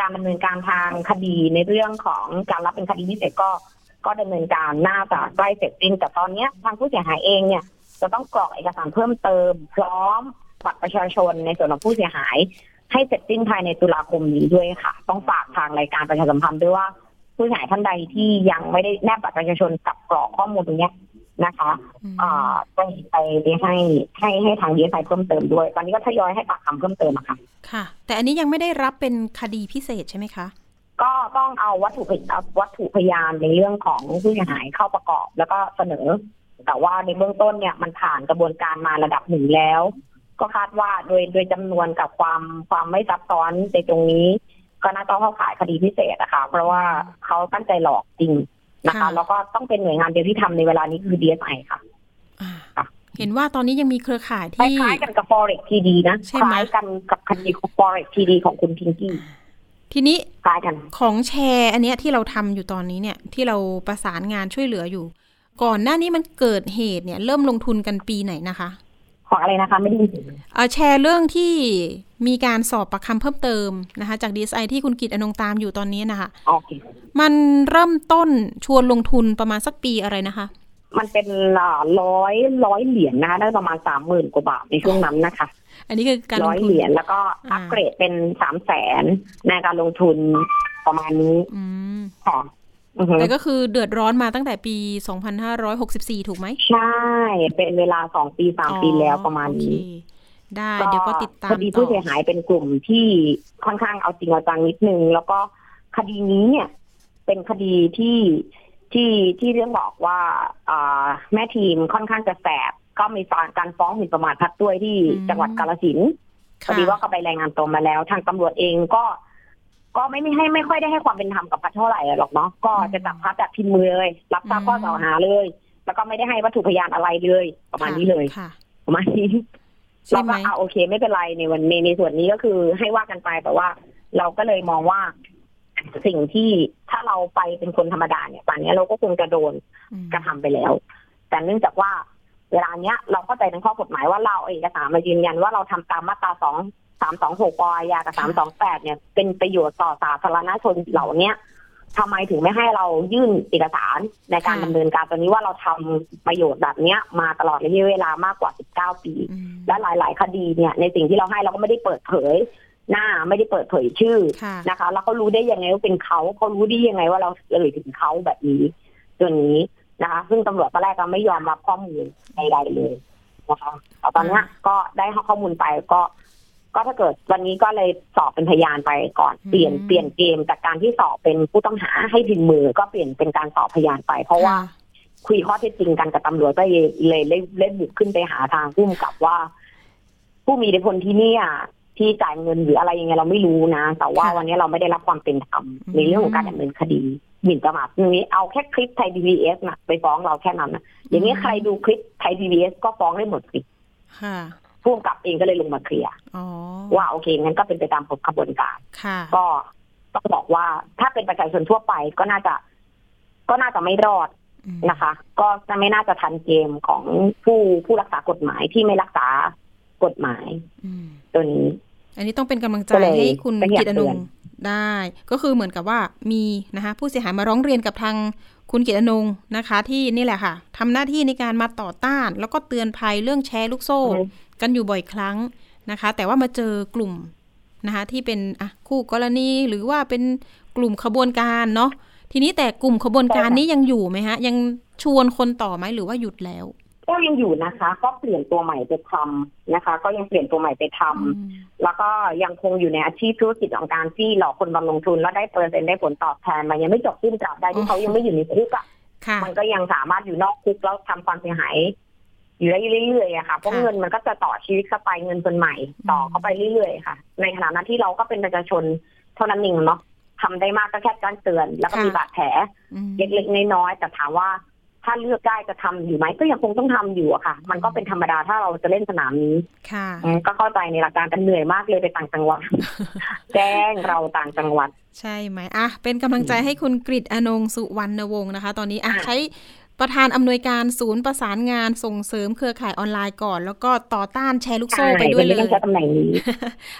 การดำเนินการทางคดีในเรื่องของการรับเป็นคดีพิเศษก็ก็ดำเนินการน่าจะใกล้เสร็จสิ้นแต่ตอนเนี้ยทางผู้เสียหายเองเนี่ยจะต้องกรอกเอกสารเพิ่มเติม พร้อมบัตรประชาชนในส่วนของผู้เสียหาย ให้เสร็จสิ้นภายในตุลาคมนี้ด้วยค่ะ ต้องฝากทางรายการประชาสัมพันธ์ด้วยว่าผู้เสียหายท่านใดที่ยังไม่ได้แนบบัตรประชาชนกับกรอกข้อมูลตรงนี้ นะคะอืมอ่าไปไปไปให้ให้ให้ทางดีไซน์เพิ่มเติมด้วย ตอนนี้ก็ทยอยให้ปากคำเพิ่มเติมอะค่ะ ค่ะ แต่อันนี้ยังไม่ได้รับเป็นคดีพิเศษใช่ไหมคะ ก็ต้องเอาวัตถุพยเอาวัตถุพยานในเรื่องของผู้เสียหายเข้าประกอบ แล้วก็เสนอ แต่ว่าในเบื้องต้นเนี่ยมันผ่านกระบวนการมาระดับหนึ่งแล้ว ก็คาดว่าโดยโดยจำนวนกับความความไม่ซับซ้อนในตรงนี้ ก็น่าจะเข้าข่ายคดีพิเศษนะคะเพราะว่าเขาตั้งใจหลอกจริง นะคะค่ะแล้วก็ต้องเป็นหน่วยงานเดียวที่ทำในเวลานี้คือ DSI ค่ะอ่าค่ะเห็นว่าตอนนี้ยังมีเครือข่ายคที่ล้ายๆกันกับ Forex TD นะใช่คไหมล้ายกันกับคดีของ Forex TD ของคุณพิงกี้ทีนี้คล้ายกันของแชร์ อันเนี้ยที่เราทำอยู่ตอนนี้เนี่ย ที่เราประสานงานช่วยเหลืออยู่ ก่อนหน้านี้มันเกิดเหตุเนี่ย เริ่มลงทุนกันปีไหนนะคะ ของอะไรนะคะ ไม่ได้ยินเอ่อแชร์เรื่องที่มีการสอบประคำเพิ่มเติมนะคะ จาก DSI ที่คุณกิตอนงตามอยู่ตอนนี้นะคะโอเคมันเริ่มต้นชวนลงทุนประมาณสักปีอะไรนะคะ มันเป็นร้อยร้อยเหรียญนะคะ ได้ประมาณสามหมื่นกว่าบาทในช่วงนั้นนะคะ อันนี้คือการลร้องยทุเหนรียญแล้วก็อ่าอัปเกรดเป็นสามแสนในการลงทุนประมาณนี้อืมค่ะอือฮึ แต่ก็คือเดือดร้อนมาตั้งแต่ปี 2564 ถูกไหม ใช่ เป็นเวลาสองปีสามปีแล้วประมาณนี้โอเคได้เดี๋ยวก็ติดตามคดีต่ผู้อเสียหายเป็นกลุ่มที่ค่อนข้างเอาจริงเอาจังนิดนึง แล้วก็คดีนี้เนี่ย เป็นคดีที่ที่ที่เรื่องบอกว่าอ่าแม่ทีมค่อนข้างจะแสบ ก็มีการฟ้องหมิ่นประมาทพัดด้วยที่จังหวัดกาลสินธุ์พอดีว่าเขาไปรายงานตัวมาแล้ว ทางตำรวจเองก็ ก็ไม่ไม่ให้ไม่ค่อยได้ให้ความเป็นธรรมกับพัดเท่าไหร่หรอกเนาะก็จะจับพัดแบบพิมพ์มือเลย รับทราบข้อกล่าวหาเลย แล้วก็ไม่ได้ให้วัตถุพยานอะไรเลย ประมาณนี้เลยค่ะประมาณนี้ใช่เราไหมก็อ่าโอเค ไม่เป็นไรในวันในในส่วนนี้ก็คือให้ว่ากันไปแต่ว่า เราก็เลยมองว่า สิ่งที่ถ้าเราไปเป็นคนธรรมดาเนี่ยป่านนี้เราก็คงจะโดนอืมกระทำไปแล้ว แต่เนื่องจากว่าเวลาเนี้ยเราเข้าใจในข้อกฎหมายว่าเราเอาเอกสารมายืนยันว่าเราทำตามมาตราสอง สามสองหกปอยากับสามสองแปดเนี่ย เป็นประโยชน์ต่อสาธารณชนเหล่าเนี้ยทำไมถึงไม่ให้เรายื่นเอกสารในการดำเนินการตอนนี้ว่าเราทำประโยชน์แบบเนี้ย มาตลอดระยะเวลามากกว่าสิบเก้าปีอืมและหลาย ๆ คดีเนี่ย ในสิ่งที่เราให้เราก็ไม่ได้เปิดเผยหน้าไม่ได้เปิดเผยชื่อค่ะนะคะ แล้วเขารู้ได้ยังไงว่าเป็นเขาเขารู้ได้ยังไงว่าเราเอ่ยถึงเขาแบบนี้ตัวนี้นะคะ ซึ่งตำรวจตอนแรกก็ไม่ยอมรับข้อมูลใดๆเลยนะคะแต่ตอนเนี้ยก็ได้ข้อมูลไปก็ ก็ถ้าเกิดวันนี้ก็เลยสอบเป็นพยานไปก่อนอืมเปลี่ยนเปลี่ยนเกมจากการที่สอบเป็นผู้ต้องหาให้พิมพ์มือก็เปลี่ยนเป็นการสอบพยานไป เพราะว่าค่ะคุยข้อเท็จจริงกันกับตำรวจก็เลยเลยเล่นเล่นบุกขึ้นไปหาทางผู้กำกับว่า ผู้มีอิทธิพลที่เนี่ยที่จ่ายเงินหรืออะไรยังไงเราไม่รู้นะ แต่ว่าค่ะวันนี้เราไม่ได้รับความเป็นธรรมอืมในเรื่องของการดำเนินคดีหมิ่นประมาทตรงนี้เอาแค่คลิปไทยพีบีเอสนะไปฟ้องเราแค่นั้นนะอย่างนี้ใครดูคลิปไทยพีบีเอสก็ฟ้องได้หมดสิ ค่ะผู้กำกับเองก็เลยลงมาเคลียร์อ๋อว่าโอเคงั้นก็เป็นไปตามกระบวนการค่ะก็ต้องบอกว่าถ้าเป็นประชาชนทั่วไปก็น่าจะ ก็น่าจะไม่รอดอืมนะคะ ก็จะไม่น่าจะทันเกมของผู้ผู้รักษากฎหมายที่ไม่รักษากฎหมายอืมตัวนี้ อันนี้ต้องเป็นกำลังใจก็เลยให้คุณเป็นอกิยากตอนเตืงอนได้ ก็คือเหมือนกับว่ามีนะคะผู้เสียหายมาร้องเรียนกับทางคุณกิตอนงนะคะ ที่นี่แหละค่ะทำหน้าที่ในการมาต่อต้าน แล้วก็เตือนภัยเรื่องแชร์ลูกโซ่อืม กันอยู่บ่อยครั้งนะคะ แต่ว่ามาเจอกลุ่มนะคะที่เป็นอะคู่กรณีหรือว่าเป็นกลุ่มขบวนการเนาะทีนี้แต่กลุ่มขบวนการนี้ยังอยู่ไหมฮะ ยังชวนคนต่อไหมหรือว่าหยุดแล้ว ก็ยังอยู่นะคะ ก็เปลี่ยนตัวใหม่ไปทำนะคะ ก็ยังเปลี่ยนตัวใหม่ไปทำอืมแล้วก็ยังคงอยู่ในอาชีพธุรกิจของการที่หลอกคนมาลงทุนแล้วได้เปอร์เซ็นต์ได้ผลตอบแทนมันยังไม่จบสิ้นตราบใดที่เขายังไม่อยู่ในคุกอะค่ะมันก็ยังสามารถอยู่นอกคุกแล้วทำความเสียหาย อยู่ได้เรื่อยๆอะค่ะเพราะค่ะเงินมันก็จะต่อชีวิตเข้าไปเงินคนใหม่ ต่อเข้าไปเรื่อยๆค่ะ ในขณะนั้นที่เราก็เป็นประชาชนเท่านั้นเองเนาะทำได้มากก็แค่การเตือน แล้วก็มีบาดแผลอืมเล็กๆน้อยๆแต่ถามว่าถ้าเลือกได้จะทำอยู่ไหมก็ยังคงต้องทำอยู่อะค่ะ มันก็เป็นธรรมดาถ้าเราจะเล่นสนามนี้ค่ะอืมก็เข้าใจในหลักการแต่เหนื่อยมากเลยไปต่างจังหวัดแจ้งเราต่างจังหวัด ใช่ไหมอะเป็นกำลังใจให้คุณกริตอนงสุวรรณวงศ์นะคะ ตอนนี้อะอะใช้ ประธานอำนวยการศูนย์ประสานงานส่งเสริมเครือข่ายออนไลน์ก่อน แล้วก็ต่อต้านแชร์ลูกโซ่ไปด้วยเลใช่ยนนี้ต้องใช้ตำแหน่งนี้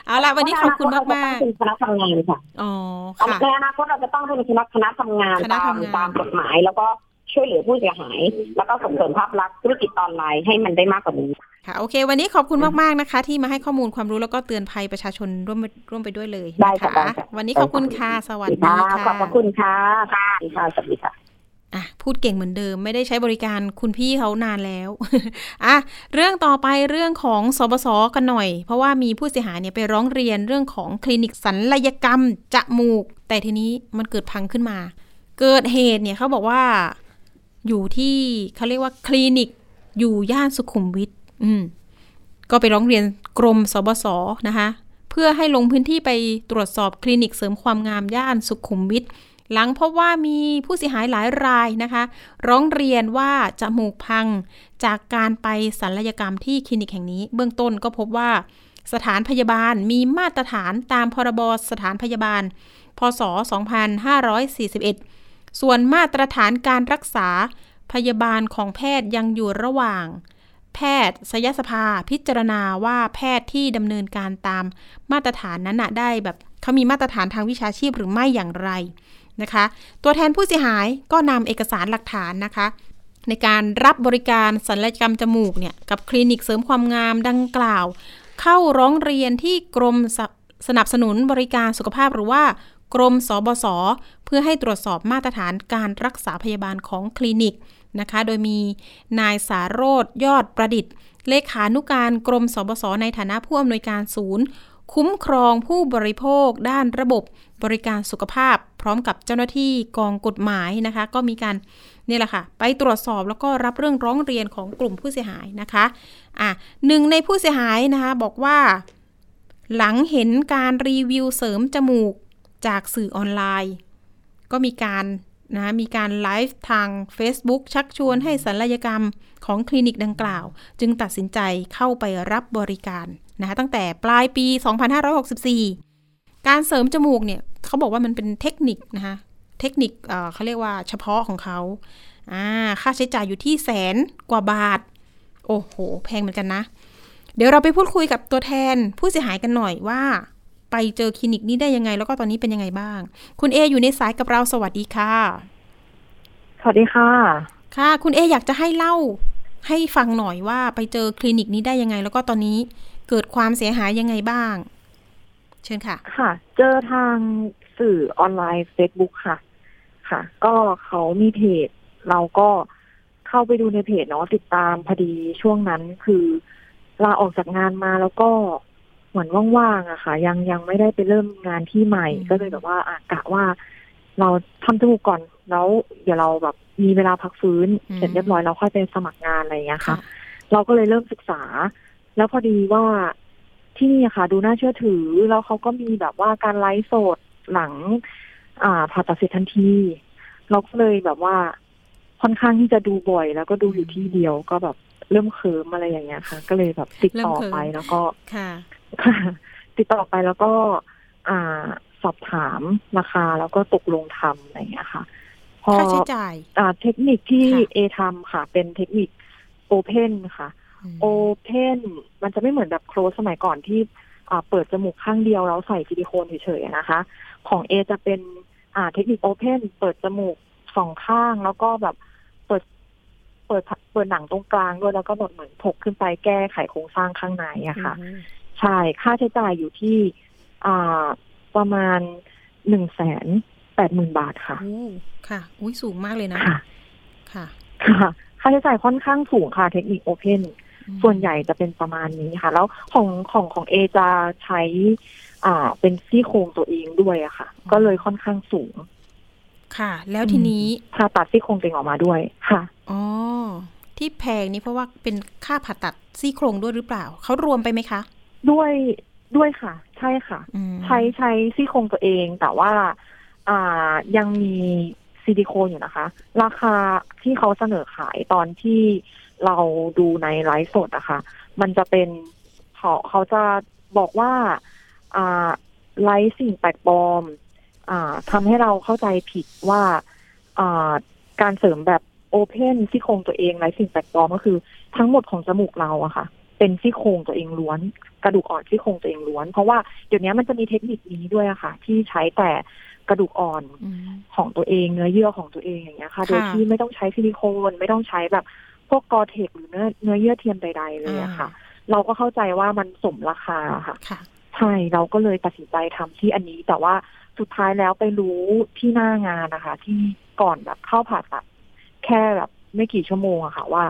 เอาละวันนี้ขอบคุณมากเพระมากในอนาคตเรจะต้องเป็นคณะทำงานค่ะๆอ๋อค่ะในอนาคตเราจะต้องเป็นคณะคณะทำงานคณะตามทำงานตามกฎหมายแล้วก็ช่วยเหลือผู้เสียหาย แล้วก็ส่งเสริมภาพลักษณ์ธุรกิจออนไลน์ให้มันได้มากกว่านี้ค่ะโอเค วันนี้ขอบคุณมากๆนะคะ ที่มาให้ข้อมูลความรู้แล้วก็เตือนภัยประชาชนร่วมร่วมไปด้วยเลยได้นะค่ะคะได้ค่ะวันนี้ขอบคุณค่ะสวัสดีค่ะค่ะขอบพระคุณค่ะค่ะสวัสดีค่ะ อะพูดเก่งเหมือนเดิมไม่ได้ใช้บริการคุณพี่เขานานแล้วอะเรื่องต่อไปเรื่องของสบศกันหน่อย เพราะว่ามีผู้เสียหายเนี่ยไปร้องเรียนเรื่องของคลินิกสัลยกรรมจมูก แต่ทีนี้มันเกิดพังขึ้นมา เกิดเหตุเนี่ยเขาบอกว่าอยู่ที่เขาเรียกว่าคลินิกอยู่ย่านสุขุมวิทอืมก็ไปร้องเรียนกรมสบศนะคะ เพื่อให้ลงพื้นที่ไปตรวจสอบคลินิกเสริมความงามย่านสุขุมวิท หลังพบว่ามีผู้เสียหายหลายรายนะคะ ร้องเรียนว่าจมูกพังจากการไปศัลยกรรมที่คลินิกแห่งนี้ เบื้องต้นก็พบว่าสถานพยาบาลมีมาตรฐานตามพรบสถานพยาบาล พศ 2541 ส่วนมาตรฐานการรักษาพยาบาลของแพทย์ยังอยู่ระหว่าง แพทย์สยสภาพิจารณาว่าแพทย์ที่ดำเนินการตามมาตรฐานนั้นนะได้แบบเขามีมาตรฐานทางวิชาชีพหรือไม่อย่างไร นะคะ ตัวแทนผู้เสียหายก็นำเอกสารหลักฐานนะคะ ในการรับบริการศัลยกรรมจมูกเนี่ยกับคลินิกเสริมความงามดังกล่าว เข้าร้องเรียนที่กรมสสนับสนุนบริการสุขภาพหรือว่ากรมสบศเพื่อให้ตรวจสอบมาตรฐานการรักษาพยาบาลของคลินิกนะคะ โดยมีนายสารโรธยอดประดิษฐ์ เลขานุการกรมสบศในฐานะผู้อำนวยการศูนย์ คุ้มครองผู้บริโภคด้านระบบ บริการสุขภาพ พร้อมกับเจ้าหน้าที่กองกฎหมายนะคะ ก็มีการนี่แหละค่ะ ไปตรวจสอบแล้วก็รับเรื่องร้องเรียนของกลุ่มผู้เสียหายนะคะอะหนึ่งในผู้เสียหายนะคะบอกว่า หลังเห็นการรีวิวเสริมจมูกจากสื่อออนไลน์ ก็มีการนะมีการไลฟ์ทาง Facebook ชักชวนให้ศัลยกรรมของคลินิกดังกล่าว จึงตัดสินใจเข้าไปรับบริการนะคะตั้งแต่ปลายปี 2564 การเสริมจมูกเนี่ยเขาบอกว่ามันเป็นเทคนิคนะคะ เทคนิคเเขาเรียกว่าเฉพาะของเขาอ่าค่าใช้จ่ายอยู่ที่แสนกว่าบาท โอ้โห แพงเหมือนกันนะ เดี๋ยวเราไปพูดคุยกับตัวแทนผู้เสียหายกันหน่อยว่า ไปเจอคลินิกนี้ได้ยังไง แล้วก็ตอนนี้เป็นยังไงบ้าง คุณเออยู่ในสายกับเราสวัสดีค่ะ สวัสดีค่ะ ค่ะ คุณเออยากจะให้เล่า ให้ฟังหน่อยว่าไปเจอคลินิกนี้ได้ยังไง แล้วก็ตอนนี้เกิดความเสียหายยังไงบ้าง เชิญค่ะ ค่ะ เจอทางสื่อออนไลน์ Facebook ค่ะ ค่ะ ก็เขามีเพจ เราก็เข้าไปดูในเพจเนาะติดตามพอดีช่วงนั้นคือลาออกจากงานมาแล้วก็เหมือนว่างๆอะค่ะ ยังยังไม่ได้ไปเริ่มงานที่ใหม่ ก็เลยแบบว่าอากะว่า เราทำจมูกก่อนแล้วเดี๋ยวเราแบบมีเวลาพักฟื้นเสร็จเรียบร้อยเราค่อยไปสมัครงานอะไรอย่างเงี้ยค่ะ เราก็เลยเริ่มศึกษา แล้วพอดีว่า ที่นี่ค่ะ ดูน่าเชื่อถือ แล้วเขาก็มีแบบว่าการไลฟ์สดหลัง อ่าผ่าตัดเสร็จทันทีเราก็เลยแบบว่า ค่อนข้างที่จะดูบ่อย แล้วก็ดูอยู่ที่เดียวก็แบบเริ่มเคิมอะไรอย่างเงี้ยค่ะ ก็เลยแบบติดต่อไปแล้วก็ค่ะติดต่อไปแล้วก็ อ่าสอบถามราคาแล้วก็ตกลงทำอะไรอย่างเงี้ยค่ะพอค่าใช้จ่าย อ่า เทคนิคที่ค่ะเอทำค่ะ เป็นเทคนิคโอเพนค่ะ โอเพนมันจะไม่เหมือนแบบโคลสสมัยก่อนที่อ่าเปิดจมูกข้างเดียวแล้วใส่ซิลิโคนเฉยๆนะคะ ของเอจะเป็นอ่าเทคนิคโอเพนเปิดจมูกสองข้างแล้วก็แบบเปิดเปิดเปิดหนังตรงกลางด้วยแล้วก็แบบเหมือนถกขึ้นไปแก้ไขโครงสร้างข้างในอะค่ะใช่ค่าใช้จ่ายอยู่ที่อ่าประมาณหนึ่งแสนแปดหมื่นบาทค่ะโอ้ค่ะ อุ้ยสูงมากเลยนะค่ะค่ะ ค่ะ ค่าใช้จ่ายค่อนข้างสูงค่ะ เทคนิคโอเพนอืม ส่วนใหญ่จะเป็นประมาณนี้ค่ะ แล้วของของของเอจะใช้ อ่า เป็นซี่โครงตัวเองด้วยอะค่ะ ก็เลยค่อนข้างสูง ค่ะ แล้วทีนี้ผ่าตัดซี่โครงตัวเองออกมาด้วยค่ะอ๋อที่แพงนี่เพราะว่าเป็นค่าผ่าตัดซี่โครงด้วยหรือเปล่าเขารวมไปไหมคะ ด้วยด้วยค่ะ ใช่ค่ะอืมใช้ใช้ซี่โครงตัวเอง แต่ว่า อ่ายังมีซิลิโคนอยู่นะคะ ราคาที่เขาเสนอขายตอนที่ เราดูในไลฟ์สดอะคะมันจะเป็นเขาเขาจะบอกว่าอ่าไลฟ์สิ่งแปลกปลอม อ่าทำให้เราเข้าใจผิดว่าอ่าการเสริมแบบ open ซี่โครงตัวเองไร้สิ่งแปลกปลอมก็คือ ทั้งหมดของจมูกเราอะค่ะ เป็นซี่โครงตัวเองล้วน กระดูกอ่อนซี่โครงตัวเองล้วน เพราะว่าเดี๋ยวนี้มันจะมีเทคนิคนี้ด้วยอะค่ะ ที่ใช้แต่กระดูกอ่อนอืมของตัวเองเนื้อเยื่อของตัวเองอย่างเงี้ยค่ะค่ะโดยที่ไม่ต้องใช้ซิลิโคนไม่ต้องใช้แบบ พวก Gore-Tex หรือเนื้อเนื้อเยื่อเทียมใด ๆ เลยอะค่ะ เราก็เข้าใจว่ามันสมราคาค่ะค่ะใช่เราก็เลยตัดสินใจทำที่อันนี้ แต่ว่าสุดท้ายแล้วไปรู้ที่หน้างานนะคะ ที่ก่อนแบบเข้าผ่าตัดแค่แบบไม่กี่ชั่วโมงอะค่ะ ว่า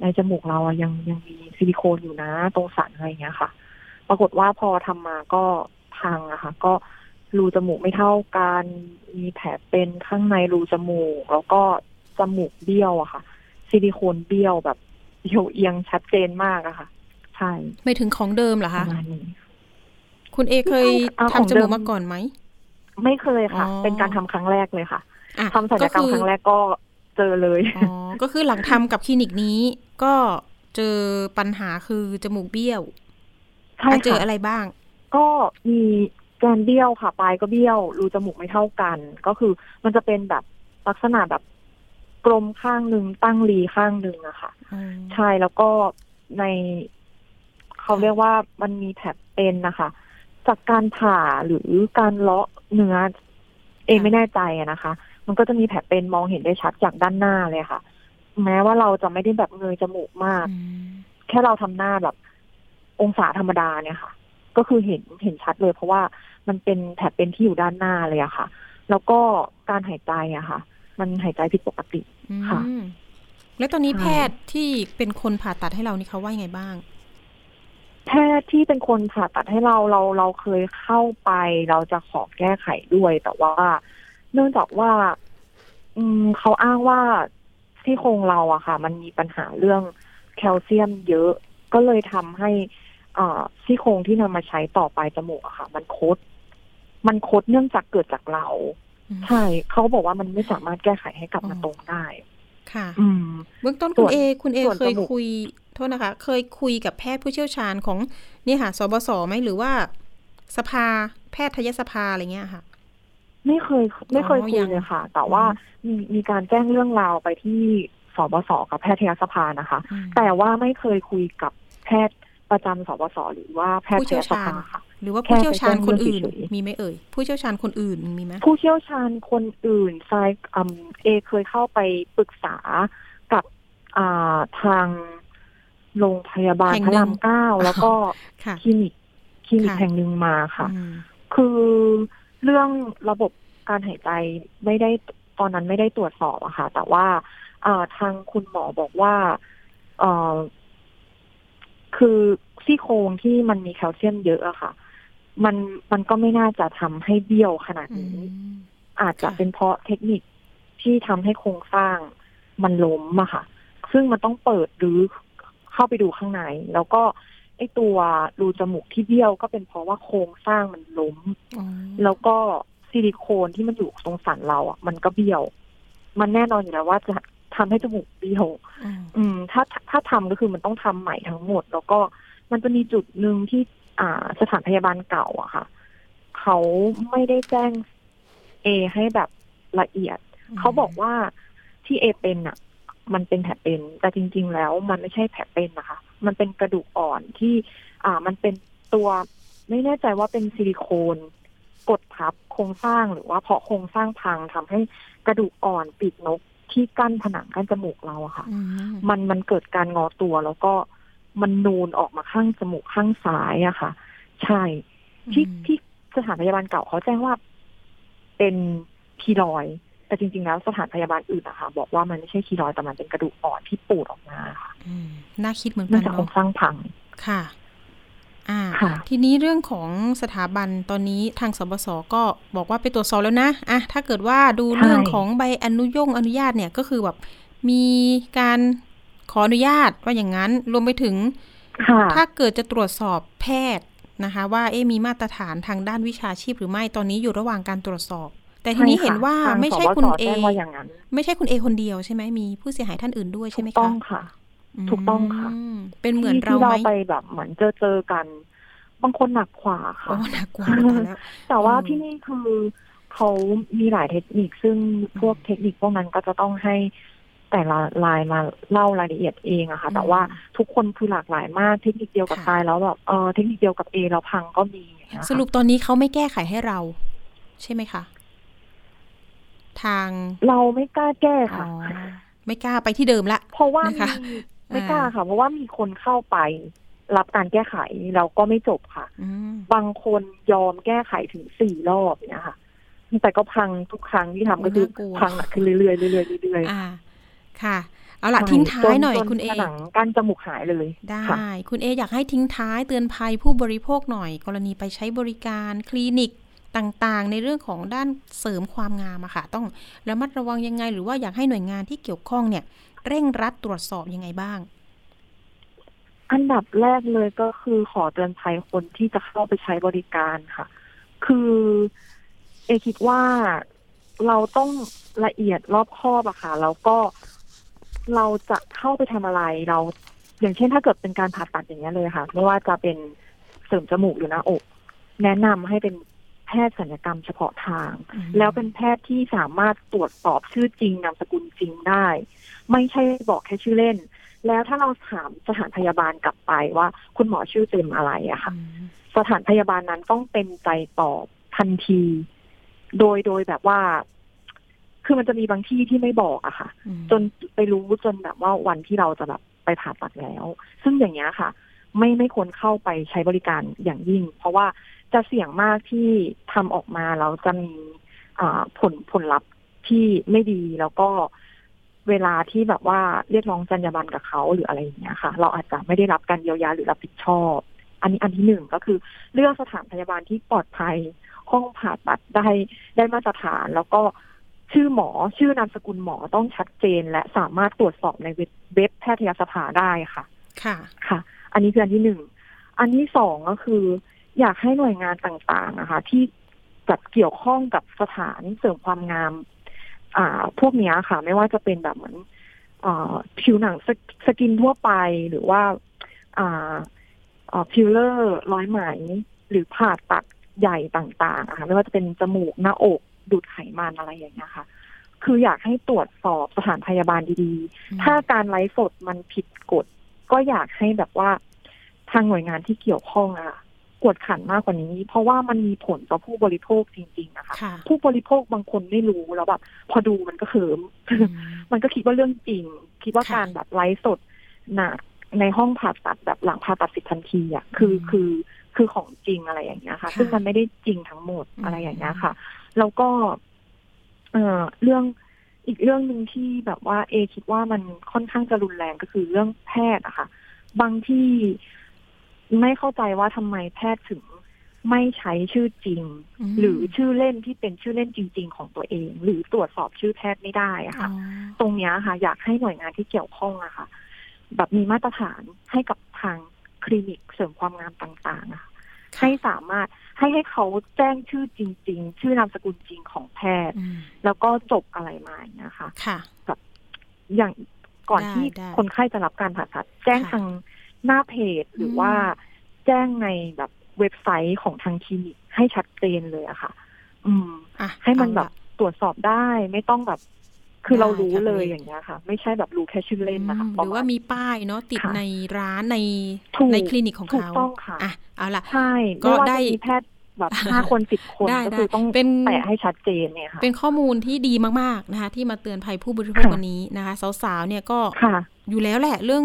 ในจมูกเราอะยังยังมีซิลิโคนอยู่นะ ตรงสันอะไรอย่างเงี้ยค่ะ ปรากฏว่าพอทำมาก็พังอะค่ะ ก็รูจมูกไม่เท่ากันมีแผลเป็นข้างในรูจมูก แล้วก็จมูกเบี้ยวอะค่ะ ซิลิโคนเบี้ยวแบบเอียวเอียงชัดเจนมากอะค่ะ ใช่ไม่ถึงของเดิมเหรอปคะระมาณนี้คุณเอเคยอ่าของทำจเดิมูมกมาก่อนไหม ไม่เคยค่ะอ๋อเป็นการทำครั้งแรกเลยค่ะอะทำศัลยกรรมครั้งแรกก็เจอเลยอ๋อก็คือหลังทำกับคลินิกนี้ ก็เจอปัญหาคือจมูกเบี้ยวใช่อะเจอค่ะอะไรบ้าง ก็มีการเบี้ยวค่ะ ปลายก็เบี้ยว รูจมูกไม่เท่ากัน ก็คือมันจะเป็นแบบลักษณะแบบ กลมข้างหนึ่งตั้งรีข้างหนึ่งอะค่ะอ๋อใช่แล้วก็ใน เขาเรียกว่ามันมีแผลเป็นนะคะจากการผ่าหรือการเลาะเนื้อเองไม่แน่ใจอะนะคะ มันก็จะมีแผลเป็นมองเห็นได้ชัดจากด้านหน้าเลยค่ะ แม้ว่าเราจะไม่ได้แบบเงยจมูกมากอืมแค่เราทำหน้าแบบ องศาธรรมดาเนี่ยค่ะ ก็คือเห็นเห็นชัดเลย เพราะว่ามันเป็นแผลเป็นที่อยู่ด้านหน้าเลยอะค่ะ แล้วก็การหายใจอะค่ะ มันหายใจผิดปกติ ค่ะอืมแล้วตอนนี้ใช่แพทย์ที่เป็นคนผ่าตัดให้เรานี่เขาว่ายังไงบ้าง แพทย์ที่เป็นคนผ่าตัดให้เราเราเราเคยเข้าไป เราจะขอแก้ไขด้วย แต่ว่าเนื่องจากว่า อืมเขาอ้างว่าที่โครงเราอะค่ะ มันมีปัญหาเรื่องแคลเซียมเยอะก็เลยทำให้อ่าซี่โครงที่นำมาใช้ต่อไปจมูกอะค่ะ มันคด มันคดเนื่องจากเกิดจากเราอืม ใช่เขาบอกว่ามันไม่สามารถแก้ไขให้กลับมาอ๋อตรงได้ ค่ะ อืมเบื้องต้นส่คุณวนเอ คุณเอส่วนเคยจมูกคุย โทษนะคะ เคยคุยกับแพทย์ผู้เชี่ยวชาญของนี่ค่ะสบศไหมหรือว่า สภาแพทยสภาอะไรเงี้ยค่ะไม่เคยไม่เคยอ๋อคุยยังเลยค่ะ แต่ว่ามีมีการแจ้งเรื่องราวไปที่สบศกับแพทยสภานะคะอืมแต่ว่าไม่เคยคุยกับแพทย์ประจำสบศหรือว่าแพทผู้ยเชี่ยวสชาญภาค่ะ หรือว่าแค่ผู้เชี่ยวชาญคนอื่นไปแจ้งเรื่องเฉยๆมีไหมเอ่ย ผู้เชี่ยวชาญคนอื่นมีไหมผู้เชี่ยวชาญคนอื่นทรายอืมเอเคยเข้าไปปรึกษากับอ่าทางโรงพยาบาลแห่งพระหนึ่รางมเก้าแล้วก็ค่ะคลินิกคลินิกค่ะแห่งหนึ่งมาค่ะอืมคือเรื่องระบบการหายใจไม่ได้ตอนนั้นไม่ได้ตรวจสอบอะค่ะ แต่ว่าเอ่อทางคุณหมอบอกว่าเอ่อคือซี่โครงที่มันมีแคลเซียมเยอะอะค่ะ มันมันก็ไม่น่าจะทำให้เบี้ยวขนาดอืนี้มอาจจะค่ะเป็นเพราะเทคนิคที่ทำให้โครงสร้างมันล้มอะค่ะ ซึ่งมันต้องเปิดหรือเข้าไปดูข้างใน แล้วก็ไอตัวรูจมูกที่เบี้ยวก็เป็นเพราะว่าโครงสร้างมันล้มอ๋อแล้วก็ซิลิโคนที่มันอยู่ตรงสันเราอะมันก็เบี้ยว มันแน่นอนอยู่แล้วว่าจะทำให้จมูกเบี้ยวอ๋ออืม ถ้าถ้าทำก็คือมันต้องทำใหม่ทั้งหมด แล้วก็มันจะมีจุดหนึ่งที่อ่า สถานพยาบาลเก่าอะค่ะ เขาไม่ได้แจ้งเอให้แบบละเอียด เขาบอกว่าที่เอเป็นอะมันเป็นแผลเป็น แต่จริง ๆ แล้วมันไม่ใช่แผลเป็นนะคะ มันเป็นกระดูกอ่อนที่ อ่า มันเป็นตัวไม่แน่ใจว่าเป็นซิลิโคนกดทับโครงสร้างหรือว่าเพราะโครงสร้างพังทำให้กระดูกอ่อนปีกนกที่กั้นผนังกั้นจมูกเราอะค่ะอืมมันมันเกิดการงอตัวแล้วก็ มันนูนออกมาข้างจมูกข้างซ้ายอะค่ะ ใช่ที่อืมที่สถานพยาบาลเก่าเขาแจ้งว่าเป็นคีรอยด์แต่จริง ๆ แล้วสถานพยาบาลอื่นอะค่ะบอกว่ามันไม่ใช่คีรอยด์แต่มันเป็นกระดูกอ่อนที่ปูดออกมาค่ะอืมน่าคิดเหมือนเนื่กัอนงจากโครเนาะงสร้างพังค่ะ อ่าค่ะทีนี้เรื่องของสถาบันตอนนี้ทางสบสก็บอกว่าไปตรวจสอบแล้วนะอะถ้าเกิดว่าดูใช่เรื่องของใบอนุยงอนุญาตเนี่ยก็คือแบบมีการ ขออนุญาตว่าอย่างนั้นรวมไปถึงค่ะถ้าเกิดจะตรวจสอบแพทย์นะคะ ว่าเอ๊ะมีมาตรฐานทางด้านวิชาชีพหรือไม่ตอนนี้อยู่ระหว่างการตรวจสอบ แต่ทีนี้ใช่ค่ะเห็นว่าทางไม่ใช่สบคุณสเอแจ้งว่าอย่างนั้นไม่ใช่คุณเอคนเดียวใช่ไหมมีผู้เสียหายท่านอื่นด้วยใช่ไหมถูกต้คะองค่ะ ถูกต้องค่ะมเป็นเหมือนเราที่ไหมเราไปแบบเหมือนเจอเจอกัน บางคนหนักกว่าโอ้ค่ะหนักกว่าตายแล้วแต่ว่าอืมที่นี่คือเขามีหลายเทคนิคซึ่งพวกเทคนิคพวกนั้นก็จะต้องให้ แต่ละลายมาเล่ารายละเอียดเองอะค่ะ แต่ว่าทุกคนคือหลากหลายมากเทคนิคเดียวกับค่ะทรายแล้วแบบเออเทคนิคเดียวกับเอแล้วพังก็มีอย่างเงี้ยค่ะสรุปตอนนี้เขาไม่แก้ไขให้เรา ใช่ไหมคะ ทางเราไม่กล้าแก้อ๋อค่ะ ไม่กล้าไปที่เดิมละ เพราะว่านะคะมีไม่กล้าค่ะ เพราะว่ามีคนเข้าไปรับการแก้ไขแล้วก็ไม่จบค่ะอืมบางคนยอมแก้ไขถึงสี่รอบเนี่ยค่ะแต่ก็พังทุกครั้งที่ทำก็คือน่ากลัวพังหนักขึ้นเรื่อยๆเรื่อยๆเรื่อยอ่า ค่ะ เอาละทิ้งท้ายหน่อยจจคุณเอผนังกั้นจมูกหายเลย ได้ค่ะคุณเออยากให้ทิ้งท้ายเตือนภัยผู้บริโภคหน่อย กรณีไปใช้บริการคลินิกต่างๆ ในเรื่องของด้านเสริมความงามอะค่ะ ต้องระมัดระวังยังไง หรือว่าอยากให้หน่วยงานที่เกี่ยวข้องเนี่ย เร่งรัดตรวจสอบยังไงบ้าง อันดับแรกเลยก็คือขอเตือนภัยคนที่จะเข้าไปใช้บริการค่ะ คือเอคิดว่าเราต้องละเอียดรอบคอบอะค่ะแล้วก็ เราจะเข้าไปทำอะไรเรา อย่างเช่นถ้าเกิดเป็นการผ่าตัดอย่างเงี้ยเลยค่ะ ไม่ว่าจะเป็นเสริมจมูกหรือหน้าอก แนะนำให้เป็นแพทย์ศัลยกรรมเฉพาะทางอืมแล้วเป็นแพทย์ที่สามารถตรวจสอบชื่อจริงนามสกุลจริงได้ ไม่ใช่บอกแค่ชื่อเล่น แล้วถ้าเราถามสถานพยาบาลกลับไปว่า คุณหมอชื่อเต็มอะไรอะค่ะอืมสถานพยาบาลนั้นต้องเต็มใจตอบทันที โดยโดยแบบว่า คือมันจะมีบางที่ที่ไม่บอกอะค่ะอืมจนไปรู้จนแบบว่าวันที่เราจะแบบไปผ่าตัดแล้ว ซึ่งอย่างเงี้ยค่ะ ไม่ไม่ควรเข้าไปใช้บริการอย่างยิ่ง เพราะว่าจะเสี่ยงมากที่ทำออกมาแล้วจะมีอ่าผลผลลัพธ์ที่ไม่ดีแล้วก็เวลาที่แบบว่าเรียกร้องจรรยาบรรณกับเขาหรืออะไรอย่างเงี้ยค่ะ เราอาจจะไม่ได้รับการเยียวยาหรือรับผิดชอบ อันนี้อันที่หนึ่งก็คือเลือกสถานพยาบาลที่ปลอดภัยห้องผ่าตัดได้ได้มาตรฐาน แล้วก็ ชื่อหมอชื่อนามสกุลหมอต้องชัดเจน และสามารถตรวจสอบในเว็บเว็บแพทยสภาได้ค่ะ ค่ะ ค่ะ อันนี้คืออันที่หนึ่ง อันที่สองก็คือ อยากให้หน่วยงานต่างๆนะคะ ที่จัดเกี่ยวข้องกับสถานเสริมความงาม อ่า พวกเนี้ยค่ะ ไม่ว่าจะเป็นแบบเหมือนอ่าผิวหนัง skin skin ทั่วไปหรือว่าอ่าอ่าฟิลเลอร์ร้อยไหม หรือผ่าตัดใหญ่ต่างๆอะค่ะไม่ว่าจะเป็นจมูกหน้าอก ดูดไขมันอะไรอย่างเงี้ยค่ะ คืออยากให้ตรวจสอบสถานพยาบาลดีๆ ถ้าการไลฟ์สดมันผิดกฎ ก็อยากให้แบบว่าทางหน่วยงานที่เกี่ยวข้องอะกวดขันมากกว่านี้ เพราะว่ามันมีผลต่อผู้บริโภคจริง ๆ นะคะค่ะผู้บริโภคบางคนไม่รู้แล้วแบบพอดูมันก็เขิมอืมมันก็คิดว่าเรื่องจริง คิดว่าค่ะการแบบไลฟ์สดน่ะในห้องผ่าตัดแบบหลังผ่าตัดสิบทันทีอะคืออืมคือคือของจริงอะไรอย่างเงี้ยค่ะค่ะซึ่งมันไม่ได้จริงทั้งหมดอืมอะไรอย่างเงี้ยค่ะ แล้วก็ เอ่อเรื่องอีกเรื่องหนึ่งที่แบบว่า เอคิดว่ามันค่อนข้างจะรุนแรงก็คือเรื่องแพทย์อะค่ะ บางที่ไม่เข้าใจว่าทำไมแพทย์ถึงไม่ใช้ชื่อจริงมหรือชื่อเล่นที่เป็นชื่อเล่นจริง ๆ ของตัวเอง หรือตรวจสอบชื่อแพทย์ไม่ได้อะอ๋อค่ะ ตรงเนี้ยค่ะ อยากให้หน่วยงานที่เกี่ยวข้องอะค่ะ แบบมีมาตรฐานให้กับทางคลินิกเสริมความงามต่างๆอะค่ะ ให้สามารถให้ให้เขาแจ้งชื่อจริง ๆ ชื่อนามสกุลจริงของแพทย์อืมแล้วก็จบอะไรมาอย่างเงี้ยค่ะค่ะอย่างก่อนได้ที่ได้คนไข้จะรับการผ่าตัด แจ้งค่ะทางหน้าเพจหรืออมว่าแจ้งในแบบเว็บไซต์ของทางคลินิกให้ชัดเจนเลยอะค่ะ อืมอะให้มันเอาแบละบตรวจสอบได้ไม่ต้องแบบ คือได้เรารู้ค่ะเลยคุณเอกอย่างเงี้ยค่ะ ไม่ใช่แบบรู้แค่ชื่อเล่นนะคะอืมปหระรือณว่ามีป้ายเนาะติดค่ะในร้านในถูกในคลินิกของถูกเขาต้องค่ะอะเอาละใช่ก็ไม่ว่าได้จะมีแพทย์แบบห้าคนสิบคนได้ก็คือได้ต้องเป็นแปะให้ชัดเจนเนี่ยค่ะเป็นข้อมูลที่ดีมาก ๆ นะคะ ที่มาเตือนภัยผู้บริโภคค่ะวันนี้นะคะ สาวๆเนี่ยก็ค่ะอยู่แล้วแหละเรื่อง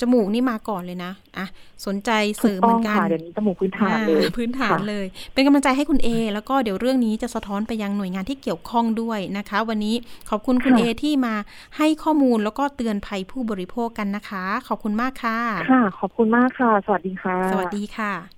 จมูกนี่มาก่อนเลยนะอะสนใจเสถูริกมต้เหอมืงอนกันค่ะเดี๋ยวนี้จมูกพื้นฐานเลยอ่พื้นฐานค่ะเลย เป็นกำลังใจให้คุณเอแล้วก็เดี๋ยวเรื่องนี้จะสะท้อนไปยังหน่วยงานที่เกี่ยวข้องด้วยนะคะ วันนี้ขอบคุณคุณค่ะเอที่มาให้ข้อมูลแล้วก็เตือนภัยผู้บริโภคกันนะคะ ขอบคุณมากค่ะ ค่ะ ขอบคุณมากค่ะ สวัสดีค่ะ สวัสดีค่ะ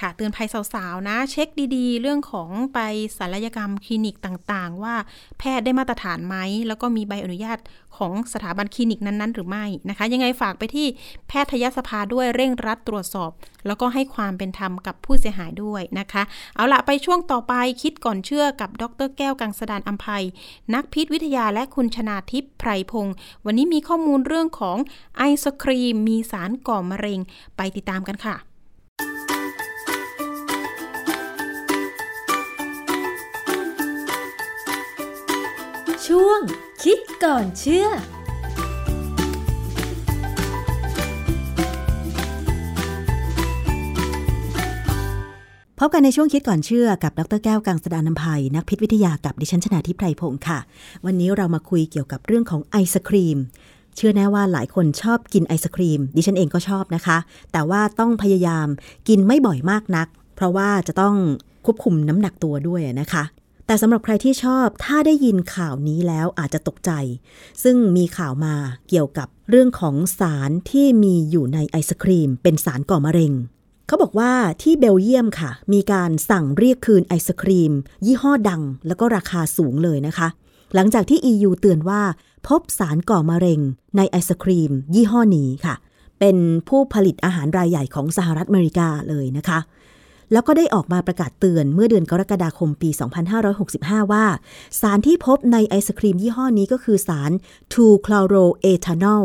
ค่ะเตือนภัยสาวๆนะ เช็คดีๆ เรื่องของไปศัลยกรรมคลินิกต่างๆ ว่าแพทย์ได้มาตรฐานไหม แล้วก็มีใบอนุญาตของสถาบันคลินิกนั้นๆ หรือไม่นะคะ ยังไงฝากไปที่แพทยสภาด้วยเร่งรัดตรวจสอบ แล้วก็ให้ความเป็นธรรมกับผู้เสียหายด้วยนะคะ เอาละไปช่วงต่อไปคิดก่อนเชื่อกับดรแก้วกังสดานอัมภัยนักพิษวิทยาและคุณชนาทิพย์ไพรพงศ์วันนี้มีข้อมูลเรื่องของไอศครีมมีสารก่อมะเร็ง ไปติดตามกันค่ะ ช่วง คิดก่อนเชื่อพบกันในช่วงคิดก่อนเชื่อกับดรแก้วกังสดานนภัย นักพิษวิทยากับดิฉันชนาทิพไพรพงศ์ค่ะ วันนี้เรามาคุยเกี่ยวกับเรื่องของไอศครีม เชื่อแน่ว่าหลายคนชอบกินไอศครีม ดิฉันเองก็ชอบนะคะ แต่ว่าต้องพยายามกินไม่บ่อยมากนัก เพราะว่าจะต้องควบคุมน้ำหนักตัวด้วยนะคะ แต่สำหรับใครที่ชอบถ้าได้ยินข่าวนี้แล้วอาจจะตกใจ ซึ่งมีข่าวมาเกี่ยวกับเรื่องของสารที่มีอยู่ในไอศครีม เป็นสารก่อมะเร็ง เขาบอกว่าที่เบลเยียมค่ะ มีการสั่งเรียกคืนไอศครีม ยี่ห้อดัง แล้วก็ราคาสูงเลยนะคะ หลังจากที่ EU เตือนว่า พบสารก่อมะเร็ง ในไอศครีม ยี่ห้อนี้ค่ะ เป็นผู้ผลิตอาหารรายใหญ่ของสหรัฐอเมริกาเลยนะคะ แล้วก็ได้ออกมาประกาศเตือนเมื่อเดือนกรกฎาคมปี 2565 ว่า สารที่พบในไอศครีมยี่ห้อนี้ก็คือสาร 2-chloroethanol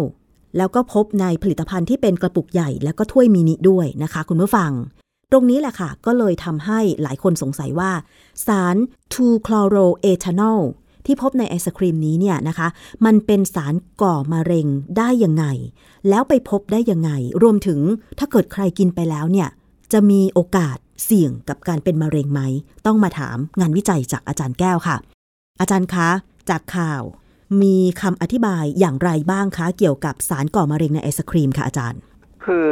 แล้วก็พบในผลิตภัณฑ์ที่เป็นกระปุกใหญ่แล้วก็ถ้วยมินิด้วยนะคะ คุณผู้ฟัง ตรงนี้แหละค่ะ ก็เลยทำให้หลายคนสงสัยว่า สาร 2-chloroethanol ที่พบในไอศครีมนี้เนี่ยนะคะ มันเป็นสารก่อมะเร็งได้ยังไง แล้วไปพบได้ยังไง รวมถึงถ้าเกิดใครกินไปแล้วเนี่ย จะมีโอกาสเสี่ยงกับการเป็นมะเร็งไหม ต้องมาถามงานวิจัยจากอาจารย์แก้วค่ะ อาจารย์คะ จากข่าว มีคำอธิบายอย่างไรบ้างคะ เกี่ยวกับสารก่อมะเร็งในไอศครีมค่ะอาจารย์ คือ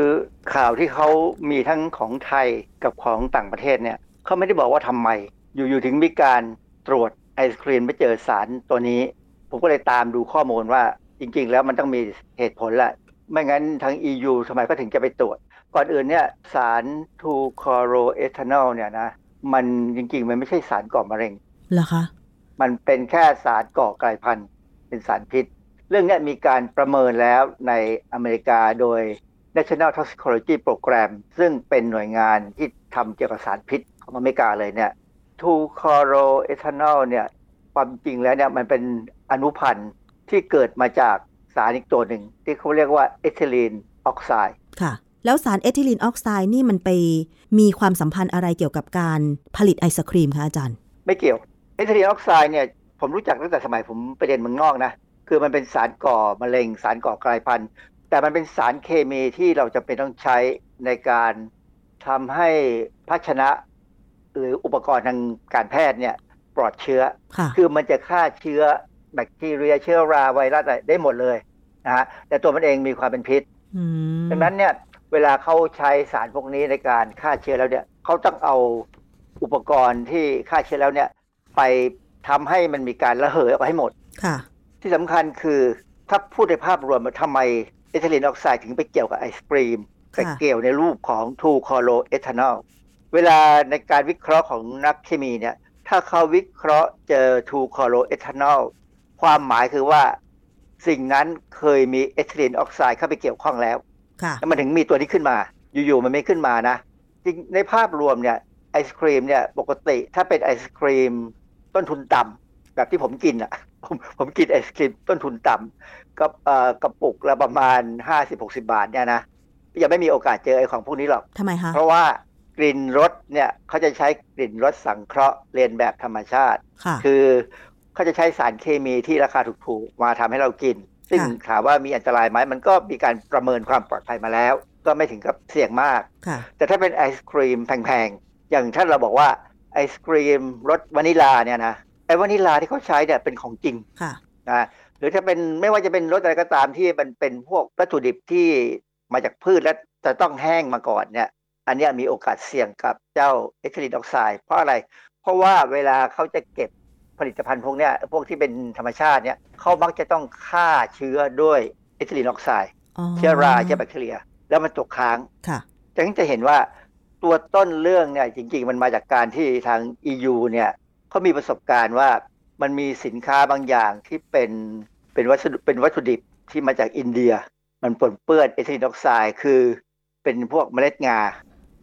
ข่าวที่เขามีทั้งของไทยกับของต่างประเทศเนี่ยเขาไม่ได้บอกว่าทำไม อยู่ๆถึงมีการตรวจไอศครีมไม่เจอสารตัวนี้ ผมก็เลยตามดูข้อมูลว่าจริงๆ แล้วมันต้องมีเหตุผลแหละไม่งั้นทาง EU ทำไมก็ถึงจะไปตรวจ ก่อนอื่นเนี่ยสาร 2-chloroethanol เนี่ยนะมันจริงๆ มันไม่ใช่สารก่อมะเร็งเหรอคะ มันเป็นแค่สารก่อกลายพันธุ์เป็นสารพิษ เรื่องนี้มีการประเมินแล้วในอเมริกาโดย National Toxicology Program ซึ่งเป็นหน่วยงานที่ทำเกี่ยวกับสารพิษของอเมริกาเลยเนี่ย 2-chloroethanol เนี่ยความจริงแล้วเนี่ยมันเป็นอนุพันธ์ที่เกิดมาจากสารอีกตัวหนึ่ง ที่เขาเรียกว่าเอทิลีนออกไซด์ค่ะ แล้วสารเอทิลีนออกไซด์นี่มันไปมีความสัมพันธ์อะไรเกี่ยวกับการผลิตไอศครีมคะอาจารย์ ไม่เกี่ยวเอทิลีนออกไซด์เนี่ยผมรู้จักตั้งแต่สมัยผมไปเรียนเมืองนอกนะคือมันเป็นสารก่อมะเร็ง สารก่อกลายพันธุ์ แต่มันเป็นสารเคมีที่เราจะเป็นต้องใช้ในการทำให้ภาชนะ หรืออุปกรณ์ทางการแพทย์เนี่ยปลอดเชื้อค่ะคือมันจะฆ่าเชื้อแบคทีเรียเชื้อราไวรัสอะไรได้หมดเลยนะฮะแต่ตัวมันเองมีความเป็นพิษอืมดังนั้นเนี่ย เวลาเขาใช้สารพวกนี้ในการฆ่าเชื้อแล้วเนี่ยเขาต้องเอาอุปกรณ์ที่ฆ่าเชื้อแล้วเนี่ย ไปทำให้มันมีการระเหยออกไปให้หมดค่ะ ที่สำคัญคือถ้าพูดในภาพรวมว่าทำไมเอทิลีนออกไซด์ถึงไปเกี่ยวกับไอศครีมค่ะไปเกี่ยวในรูปของ2 c h l o e t h a n o l เวลาในการวิเคราะห์ของนักเคมีเนี่ย ถ้าเขาวิเคราะห์เจอ2 c h l o e t h a n o l ความหมายคือว่าสิ่งนั้นเคยมีเอทิลีนออกไซด์เข้าไปเกี่ยวข้องแล้วค่ะ แล้วมันถึงมีตัวนี้ขึ้นมา อยู่ๆมันไม่ขึ้นมานะจริงในภาพรวมเนี่ยไอศครีมเนี่ยปกติถ้าเป็นไอศครีมต้นทุนต่ำแบบที่ผมกินอะผมผมกินไอศครีมต้นทุนต่ำก็เอ่อกระปุกละประมาณ 50-60 บาทเนี่ยนะยังไม่มีโอกาสเจอไอของพวกนี้หรอกทำไมคะเพราะว่ากลิ่นรสเนี่ยเขาจะใช้กลิ่นรสสังเคราะห์เรียนแบบธรรมชาติค่ะคือเขาจะใช้สารเคมีที่ราคาถูกๆมาทำให้เรากิน ซึ่งค่ะถามว่ามีอันตรายไหมมันก็มีการประเมินความปลอดภัยมาแล้ว ก็ไม่ถึงกับเสี่ยงมากค่ะแต่ถ้าเป็นไอศครีมแพงๆ อย่างท่านเราบอกว่าไอศครีมรสวานิลาเนี่ยนะไอวานิลาที่เขาใช้เนี่ยเป็นของจริงค่ะนะหรือถ้าเป็นไม่ว่าจะเป็นรสอะไรก็ตามที่มันเป็นพวกวัตถุดิบที่มาจากพืชและจะต้องแห้งมาก่อนเนี่ย อันเนี้ยมีโอกาสเสี่ยงกับเจ้าเอทิลีนออกไซด์เพราะอะไร เพราะว่าเวลาเขาจะเก็บ ผลิตภัณฑ์พวกเนี้ยพวกที่เป็นธรรมชาติเนี่ยเขามักจะต้องฆ่าเชื้อด้วยเอทิลีนออกไซด์อ๋อเชื้อราเชื้อแบคทีเรีย แล้วมันตกค้างค่ะดังนั้นจะเห็นว่าตัวต้นเรื่องเนี่ยจริง ๆ มันมาจากการที่ทาง EU เนี่ยเขามีประสบการณ์ว่ามันมีสินค้าบางอย่างที่เป็นเป็นวัสดุเป็นวัตถุดิบที่มาจากอินเดีย มันปนเปื้อนเอทิลีนออกไซด์คือเป็นพวกเมล็ดงา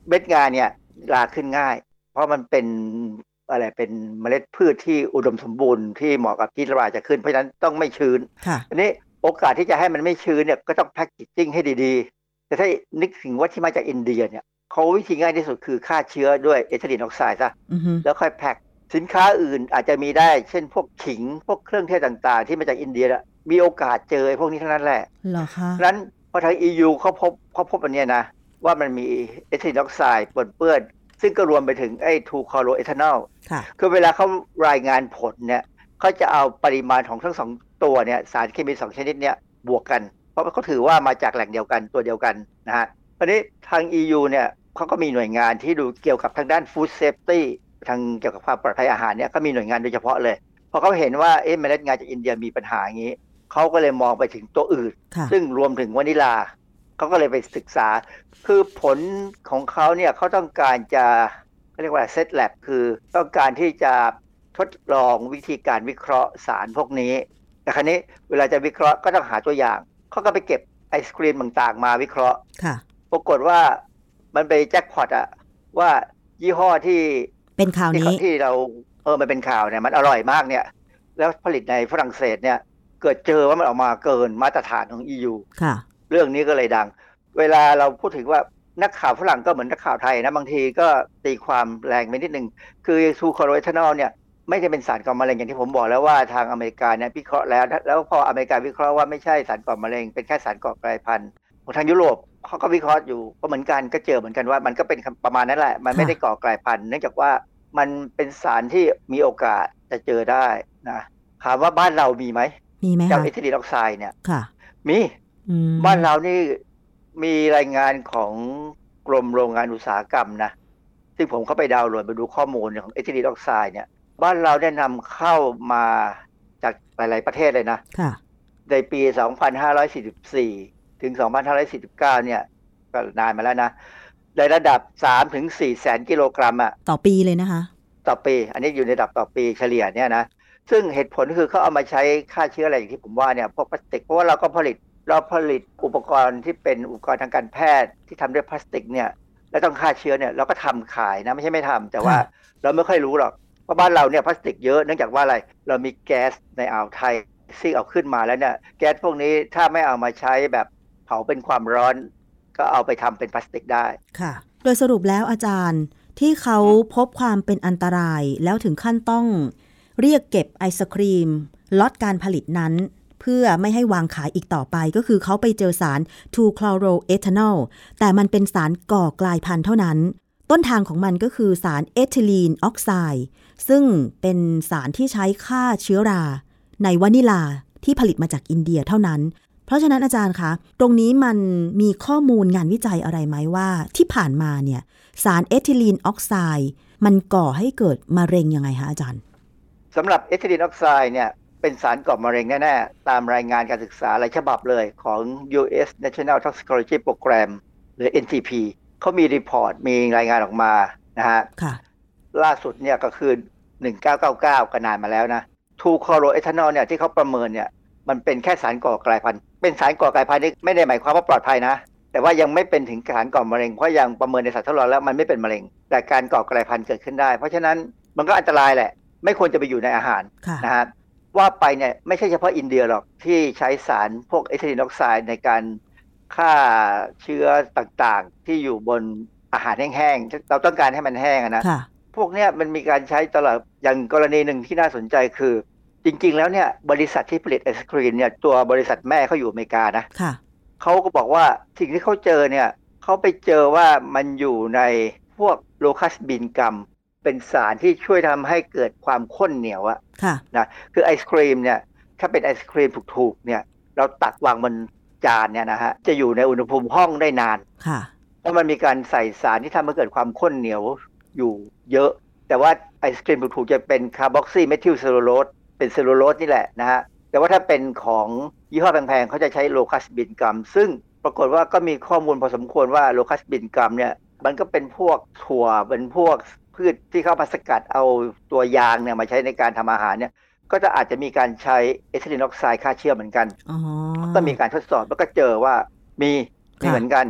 เม็ดงาเนี่ยราขึ้นง่าย เพราะมันเป็น อะไรเป็นเมล็ดพืชที่อุดมสมบูรณ์ที่เหมาะกับที่ราจะขึ้นเพราะฉะนั้นต้องไม่ชื้นค่ะอันนี้โอกาสที่จะให้มันไม่ชื้นเนี่ยก็ต้อง packaging ให้ดีๆ แต่ถ้านึกถึงว่าที่มาจากอินเดียเนี่ยเขาวิธีง่ายที่สุดคือฆ่าเชื้อด้วยเอทิลีนออกไซด์ซะอือฮึแล้วค่อยแพ็คสินค้าอื่นอาจจะมีได้ เช่นพวกขิงพวกเครื่องเทศต่างๆ ที่มาจากอินเดียน่ะมีโอกาสเจอไอ้พวกนี้ทั้งนั้นแหละเหรอคะฉะนั้นพอทาง EU เขาพบเขาพบอันเนี้ยนะว่ามันมีเอทิลีนออกไซด์ปนเปื้อน ซึ่งก็รวมไปถึงไอ้2-chloroethanol ค่ะคือเวลาเขารายงานผลเนี่ยเขาจะเอาปริมาณของทั้งสองตัวเนี่ยสารเคมีสองชนิดเนี่ยบวกกัน เพราะว่าเขาถือว่ามาจากแหล่งเดียวกันตัวเดียวกันนะฮะทีนี้ทาง EU เนี่ยเขาก็มีหน่วยงานที่ดูเกี่ยวกับทางด้าน Food Safety ทางเกี่ยวกับความปลอดภัยอาหารเนี่ยก็มีหน่วยงานโดยเฉพาะเลยพอเขาเห็นว่าเอ๊ะเมล็ดงาจากอินเดียมีปัญหาอย่างนี้เขาก็เลยมองไปถึงตัวอื่นค่ะซึ่งรวมถึงวานิลา เขาก็เลยไปศึกษา คือผลของเขาเนี่ยเขาต้องการจะเขาเรียกว่าเซตแลบคือต้องการที่จะทดลองวิธีการวิเคราะห์สารพวกนี้ แต่ครั้นี้เวลาจะวิเคราะห์ก็ต้องหาตัวอย่าง เขาก็ไปเก็บไอศครีมต่างๆ มาวิเคราะห์ค่ะปรากฏว่ามันไปแจ็คพอตอะว่ายี่ห้อที่เป็นข่าวที่นี้ที่เราเออมันเป็นข่าวเนี่ยมันอร่อยมากเนี่ย แล้วผลิตในฝรั่งเศสเนี่ย เกิดเจอว่ามันออกมาเกินมาตรฐานของ EU ค่ะ เรื่องนี้ก็เลยดัง เวลาเราพูดถึงว่านักข่าวฝรั่งก็เหมือนนักข่าวไทยนะบางทีก็ตีความแรงไปนิดนึง คือทูคอโรเอทานอลเนี่ยไม่ได้เป็นสารก่อมะเร็งอย่างที่ผมบอกแล้วว่าทางอเมริกาเนี่ยวิเคราะห์แล้ว แล้วพออเมริกาวิเคราะห์ว่าไม่ใช่สารก่อมะเร็งเป็นแค่สารก่อกลายพันธุ์ของทางยุโรปเขาก็วิเคราะห์อยู่ก็เหมือนกันก็เจอเหมือนกันว่ามันก็เป็นประมาณนั้นแหละ มันไม่ได้ก่อกลายพันธุ์เนื่องจากว่ามันเป็นสารที่มีโอกาสจะเจอได้นะถามว่าบ้านเรามีไหมมีไหมเจ้าคะเอทิลีนออกไซด์เนี่ยค่ะมีอืม บ้านเรานี่มีรายงานของกรมโรงงานอุตสาหกรรมนะ ซึ่งผมเข้าไปดาวน์โหลดไปดูข้อมูลของเอทิลีนออกไซด์เนี่ย บ้านเราได้นำเข้ามาจากหลาย ๆ ประเทศเลยนะค่ะในปี 2544 ถึง 2549 เนี่ย ก็นานมาแล้วนะในระดับ 3 ถึง 4 แสนกิโลกรัมอะต่อปีเลยนะคะ ต่อปี อันนี้อยู่ในระดับต่อปีเฉลี่ยเนี่ยนะ ซึ่งเหตุผลคือเขาเอามาใช้ฆ่าเชื้ออะไรอย่างที่ผมว่าเนี่ย พวกพลาสติก เพราะว่าเราก็ผลิต เราผลิตอุปกรณ์ที่เป็นอุปกรณ์ทางการแพทย์ที่ทำด้วยพลาสติกเนี่ยแล้วต้องฆ่าเชื้อเนี่ยเราก็ทำขายนะไม่ใช่ไม่ทำแต่ว่าค่ะเราไม่ค่อยรู้หรอกเพราะบ้านเราเนี่ยพลาสติกเยอะเนื่องจากว่าอะไรเรามีแก๊สในอ่าวไทยซึ่งเอาขึ้นมาแล้วเนี่ยแก๊สพวกนี้ถ้าไม่เอามาใช้แบบเผาเป็นความร้อน ก็เอาไปทำเป็นพลาสติกได้ค่ะ โดยสรุปแล้วอาจารย์ที่เขาพบความเป็นอันตรายแล้วถึงขั้นต้อง เรียกเก็บไอศครีมล็อตการผลิตนั้น เพื่อไม่ให้วางขายอีกต่อไป ก็คือเขาไปเจอสาร 2-chloroethanol แต่มันเป็นสารก่อกลายพันธุ์เท่านั้น ต้นทางของมันก็คือสารเอทิลีนออกไซด์ซึ่งเป็นสารที่ใช้ฆ่าเชื้อรา ในวานิลาที่ผลิตมาจากอินเดียเท่านั้น เพราะฉะนั้นอาจารย์คะ ตรงนี้มันมีข้อมูลงานวิจัยอะไรไหมว่าที่ผ่านมาเนี่ยสารเอทิลีนออกไซด์มันก่อให้เกิดมะเร็งยังไงคะอาจารย์สำหรับเอทิลีนออกไซด์เนี่ย เป็นสารก่อมะเร็งแน่ ๆ ตามรายงานการศึกษาหลายฉบับเลยของ U.S. National Toxicology Program หรือ NTP เขามี report มีรายงานออกมานะฮะค่ะล่าสุดเนี่ยก็คือ 1999 ก็นานมาแล้วนะ2-chloroethanol เนี่ยที่เขาประเมินเนี่ยมันเป็นแค่สารก่อกลายพันธุ์ เป็นสารก่อกลายพันธุ์นี่ไม่ได้หมายความว่าปลอดภัยนะ แต่ว่ายังไม่เป็นถึงสารก่อมะเร็ง เพราะยังประเมินในสัตว์ทดลองแล้วมันไม่เป็นมะเร็ง แต่การก่อกลายพันธุ์เกิดขึ้นได้ เพราะฉะนั้นมันก็อันตรายแหละ ไม่ควรจะไปอยู่ในอาหารค่ะนะฮะ ว่าไปเนี่ยไม่ใช่เฉพาะอินเดียหรอกที่ใช้สารพวกเอทิลีนออกไซด์ในการฆ่าเชื้อต่างๆ ที่อยู่บนอาหารแห้งๆ เราต้องการให้มันแห้งอะนะค่ะพวกเนี้ยมันมีการใช้ตลอดอย่างกรณีหนึ่งที่น่าสนใจคือ จริง ๆ แล้วเนี่ยบริษัทที่ผลิตไอศครีมเนี่ยตัวบริษัทแม่เขาอยู่อเมริกานะค่ะเขาก็บอกว่าสิ่งที่เขาเจอเนี่ยเขาไปเจอว่ามันอยู่ในพวกโลคัสบินกัม เป็นสารที่ช่วยทำให้เกิดความข้นเหนียวอะค่ะนะคือไอศครีมเนี่ยถ้าเป็นไอศครีมถูกๆเนี่ย เราตักวางบนจานเนี่ยนะฮะจะอยู่ในอุณหภูมิห้องได้นานค่ะเพราะมันมีการใส่สารที่ทำให้เกิดความข้นเหนียวอยู่เยอะ แต่ว่าไอศครีมถูกๆจะเป็นคาร์บอกซีเมทิลเซลลูโลสเป็นเซลลูโลสนี่แหละนะฮะแต่ว่าถ้าเป็นของยี่ห้อแพงๆเขาจะใช้ locust bean gum ซึ่งปรากฏว่าก็มีข้อมูลพอสมควรว่า locust bean gum เนี่ยมันก็เป็นพวกถั่วเป็นพวก พืชที่เข้ามาสกัดเอาตัวยางเนี่ยมาใช้ในการทำอาหารเนี่ย ก็จะอาจจะมีการใช้เอทิลีนออกไซด์ฆ่าเชื้อเหมือนกันอ๋อก็มีการทดสอบแล้วก็เจอว่ามีมีค่ะเหมือนกัน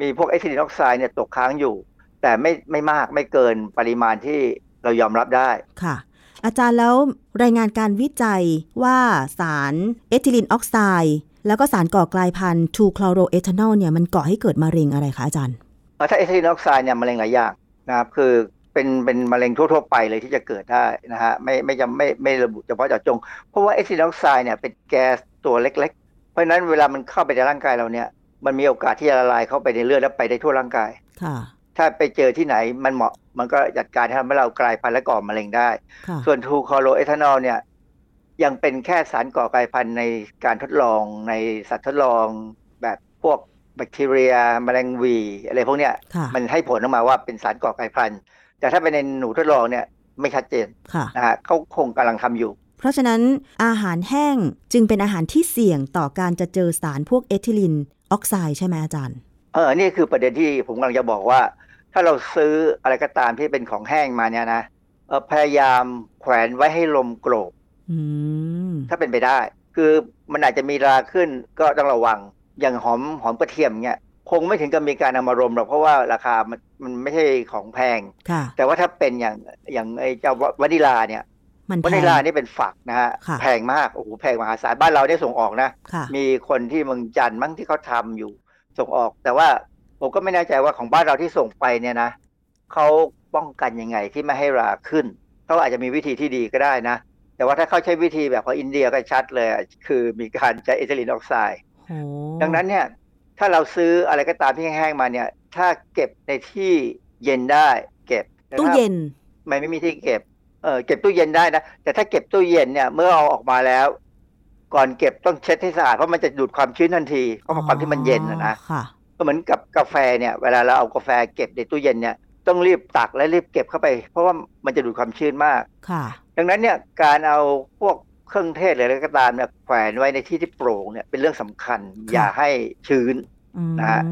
มีพวกเอทิลีนออกไซด์เนี่ยตกค้างอยู่ แต่ไม่ไม่มากไม่เกินปริมาณที่เรายอมรับได้ค่ะ อาจารย์แล้วรายงานการวิจัยว่าสารเอทิลีนออกไซด์แล้วก็สารก่อกลายพันธุ์ 2-chloroethanol เนี่ยมันก่อให้เกิดมะเร็งอะไรคะอาจารย์เอ่อถ้าเอทิลีนออกไซด์เนี่ยมะเร็งหลายอย่างนะครับคือ เป็นเป็นมะเร็งทั่วๆไปเลยที่จะเกิดได้นะฮะไม่ไม่จำไม่ไม่ระบุเฉพาะเจาะจง เพราะว่าเอทิลีนออกไซด์เนี่ยเป็นแก๊สตัวเล็ก ๆ เพราะฉะนั้นเวลามันเข้าไปในร่างกายเราเนี่ย มันมีโอกาสที่จะละลายเข้าไปในเลือดแล้วไปได้ทั่วร่างกายค่ะถ้าไปเจอที่ไหนมันเหมาะมันก็จัดการทำให้เรากลายพันธุ์และก่อมะเร็งได้ค่ะส่วน2-chloroethanol เนี่ยยังเป็นแค่สารก่อกลายพันธุ์ในการทดลองในสัตว์ทดลองแบบพวกแบคทีเรียแมลงวี อะไรพวกเนี้ยค่ะมันให้ผลออกมาว่าเป็นสารก่อกลายพันธุ์ แต่ถ้าเป็นในหนูทดลองเนี่ยไม่ชัดเจนค่ะนะฮะเขาคงกำลังทำอยู่ เพราะฉะนั้นอาหารแห้งจึงเป็นอาหารที่เสี่ยงต่อการจะเจอสารพวกเอทิลินออกไซด์ใช่ไหมอาจารย์ เออนี่คือประเด็นที่ผมกำลังจะบอกว่า ถ้าเราซื้ออะไรก็ตามที่เป็นของแห้งมาเนี่ยนะเออพยายามแขวนไว้ให้ลมโกรกอืมถ้าเป็นไปได้ คือมันอาจจะมีราขึ้นก็ต้องระวังอย่างหอมหอมกระเทียมเนี่ย คงไม่ถึงกับมีการเอามารมหรอกเพราะว่าราคามันมันไม่ใช่ของแพงค่ะแต่ว่าถ้าเป็นอย่างอย่างไอ้เจ้าวานิลาเนี่ยมันแพวานิงลานี่เป็นฝักนะฮะค่ะแพงมากโอ้โหแพงมหาศาลบ้านเราได้ส่งออกนะค่ะมีคนที่เมืองจันทร์มั้งที่เขาทำอยู่ส่งออก แต่ว่าผมก็ไม่แน่ใจว่าของบ้านเราที่ส่งไปเนี่ยนะเขาป้องกันยังไงที่ไม่ให้ราขึ้นเขาอาจจะมีวิธีที่ดีก็ได้นะ แต่ว่าถ้าเขาใช้วิธีแบบของอินเดียก็ชัดเลยอะคือมีการใช้เอทิลีนออกไซด์โอ้ดังนั้นเนี่ย ถ้าเราซื้ออะไรก็ตามที่แห้งๆมาเนี่ย ถ้าเก็บในที่เย็นได้ เก็บแต่ตู้ถ้าเย็นไม่ไม่มีที่เก็บเออเก็บตู้เย็นได้นะแต่ถ้าเก็บตู้เย็นเนี่ยเมื่อเอาออกมาแล้ว ก่อนเก็บต้องเช็ดให้สะอาดเพราะมันจะดูดความชื้นทันทีเพราะความที่มันเย็นนะนะค่ะก็เหมือนกับกาแฟเนี่ย เวลาเราเอากาแฟเก็บในตู้เย็นเนี่ยต้องรีบตักและรีบเก็บเข้าไป เพราะว่ามันจะดูดความชื้นมากค่ะ ดังนั้นเนี่ยการเอาพวก เครื่องเทศหรืออะไรก็ตามเนี่ยแขวนไว้ในที่ที่โปร่งเนี่ยเป็นเรื่องสำคัญค่ะอย่าให้ชื้นอืมนะฮะ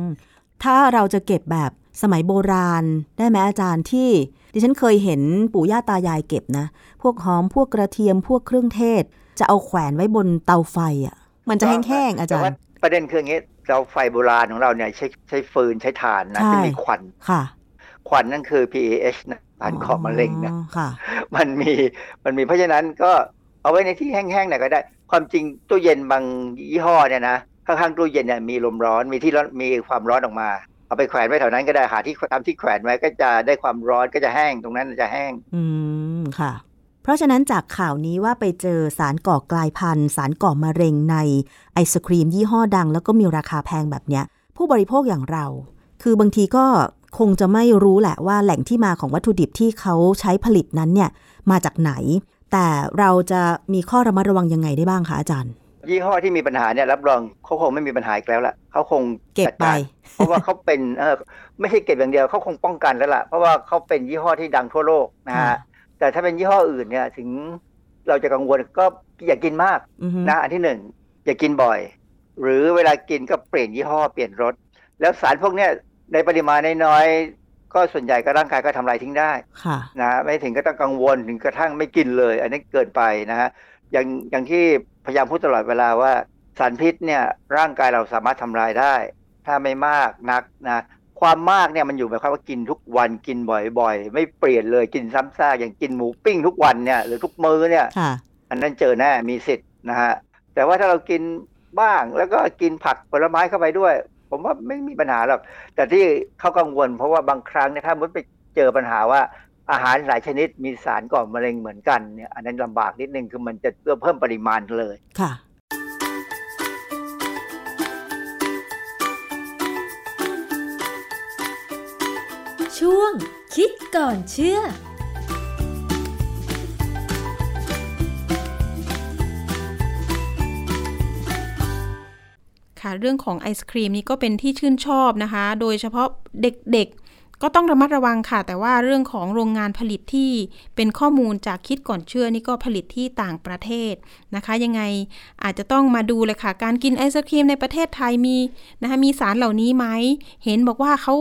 ถ้าเราจะเก็บแบบสมัยโบราณได้ไหมอาจารย์ที่ดิฉันเคยเห็นปู่ย่าตายายเก็บนะ พวกหอมพวกกระเทียมพวกเครื่องเทศ จะเอาแขวนไว้บนเตาไฟอะ มันจะแห้งๆอาจารแต่ว่าย์ประเด็นคืออย่างนี้เราไฟโบราณของเราเนี่ยใช้ใช้ฟืนใช้ถ่านนะใช่ที่มีควันค่ะควันนั่นคือ PAH นะสารก่อมะเร็งนะอ๋อค่ะมันมีมันมีเพราะฉะนั้นก็ เอาไว้ในที่แห้งๆหน่อยก็ได้ ความจริงตู้เย็นบางยี่ห้อเนี่ยนะข้างๆตู้เย็นเนี่ยมีลมร้อนมีที่ร้อนมีความร้อนออกมา เอาไปแขวนไว้แถวนั้นก็ได้หาที่ทำที่แขวนไว้ก็จะได้ความร้อนก็จะแห้งตรงนั้นจะแห้ง อืมค่ะ เพราะฉะนั้นจากข่าวนี้ว่าไปเจอสารก่อกลายพันธุ์ สารก่อมะเร็งในไอศครีมยี่ห้อดัง แล้วก็มีราคาแพงแบบเนี้ย ผู้บริโภคอย่างเรา คือบางทีก็คงจะไม่รู้แหละว่าแหล่งที่มาของวัตถุดิบที่เขาใช้ผลิตนั้นเนี่ยมาจากไหน แต่เราจะมีข้อระมัดระวังยังไงได้บ้างคะอาจารย์ ยี่ห้อที่มีปัญหาเนี่ยรับรองเขาคงไม่มีปัญหาอีกแล้วล่ะเขาคงเก็บจัดไปการเพราะว่าเขาเป็นเออไม่ใช่เก็บอย่างเดียวเขาคงป้องกันแล้วล่ะเพราะว่าเขาเป็นยี่ห้อที่ดังทั่วโลกนะค่ะฮะแต่ถ้าเป็นยี่ห้ออื่นเนี่ยถึงเราจะกังวลก็อย่ากินมากอือฮึนะอันที่หนึ่งอย่ากินบ่อย หรือเวลากินก็เปลี่ยนยี่ห้อเปลี่ยนรสแล้วสารพวกเนี้ยในปริมาณน้อยๆ ก็ส่วนใหญ่ก็ร่างกายก็ทำลายทิ้งได้ค่ะนะไม่ถึงก็ต้องกังวลถึงกระทั่งไม่กินเลย อันนี้เกินไปนะฮะอย่างอย่างที่พยายามพูดตลอดเวลาว่าสารพิษเนี่ยร่างกายเราสามารถทำลายได้ ถ้าไม่มากนักนะความมากเนี่ยมันอยู่หมายความว่ากินทุกวันกินบ่อยๆ ไม่เปลี่ยนเลยกินซ้ำซากอย่างกินหมูปิ้งทุกวันเนี่ยหรือทุกมื้อเนี่ยค่ะอันนั้นเจอแน่มีสิทธิ์นะฮะแต่ว่าถ้าเรากินบ้างแล้วก็กินผักผลไม้เข้าไปด้วย ผมว่าไม่มีปัญหาหรอกแต่ที่เขากังวล เพราะว่าบางครั้งเนี่ยถ้ามันไปเจอปัญหาว่าอาหารหลายชนิดมีสารก่อมะเร็งเหมือนกันเนี่ยอันนั้นลำบากนิดนึงคือมันจะเพิ่มปริมาณเลยค่ะ ช่วงคิดก่อนเชื่อ ค่ะ เรื่องของไอศครีมนี่ก็เป็นที่ชื่นชอบนะคะ โดยเฉพาะเด็กๆ ก็ต้องระมัดระวังค่ะ แต่ว่าเรื่องของโรงงานผลิตที่เป็นข้อมูลจากคิดก่อนเชื่อนี่ก็ผลิตที่ต่างประเทศนะคะ ยังไงอาจจะต้องมาดูเลยค่ะ การกินไอศครีมในประเทศไทยมีนะคะมีสารเหล่านี้ไหมเห็นบอกว่าเขา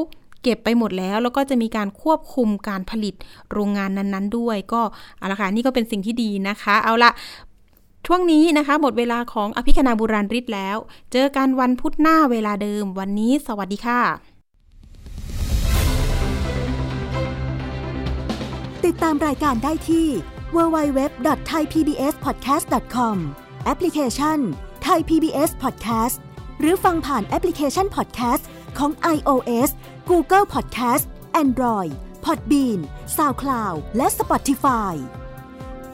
เก็บไปหมดแล้วแล้วก็จะมีการควบคุมการผลิตโรงงานนั้นๆ ด้วย ก็เอาละค่ะนี่ก็เป็นสิ่งที่ดีนะคะ เอาละ ช่วงนี้นะคะ หมดเวลาของอภิคณาบุราริศแล้ว เจอกันวันพุธหน้าเวลาเดิม วันนี้สวัสดีค่ะ ติดตามรายการได้ที่ www.thaipbspodcast.com แอปพลิเคชัน Thai PBS Podcast หรือฟังผ่านแอปพลิเคชัน Podcast ของ iOS Google Podcast Android Podbean SoundCloud และ Spotify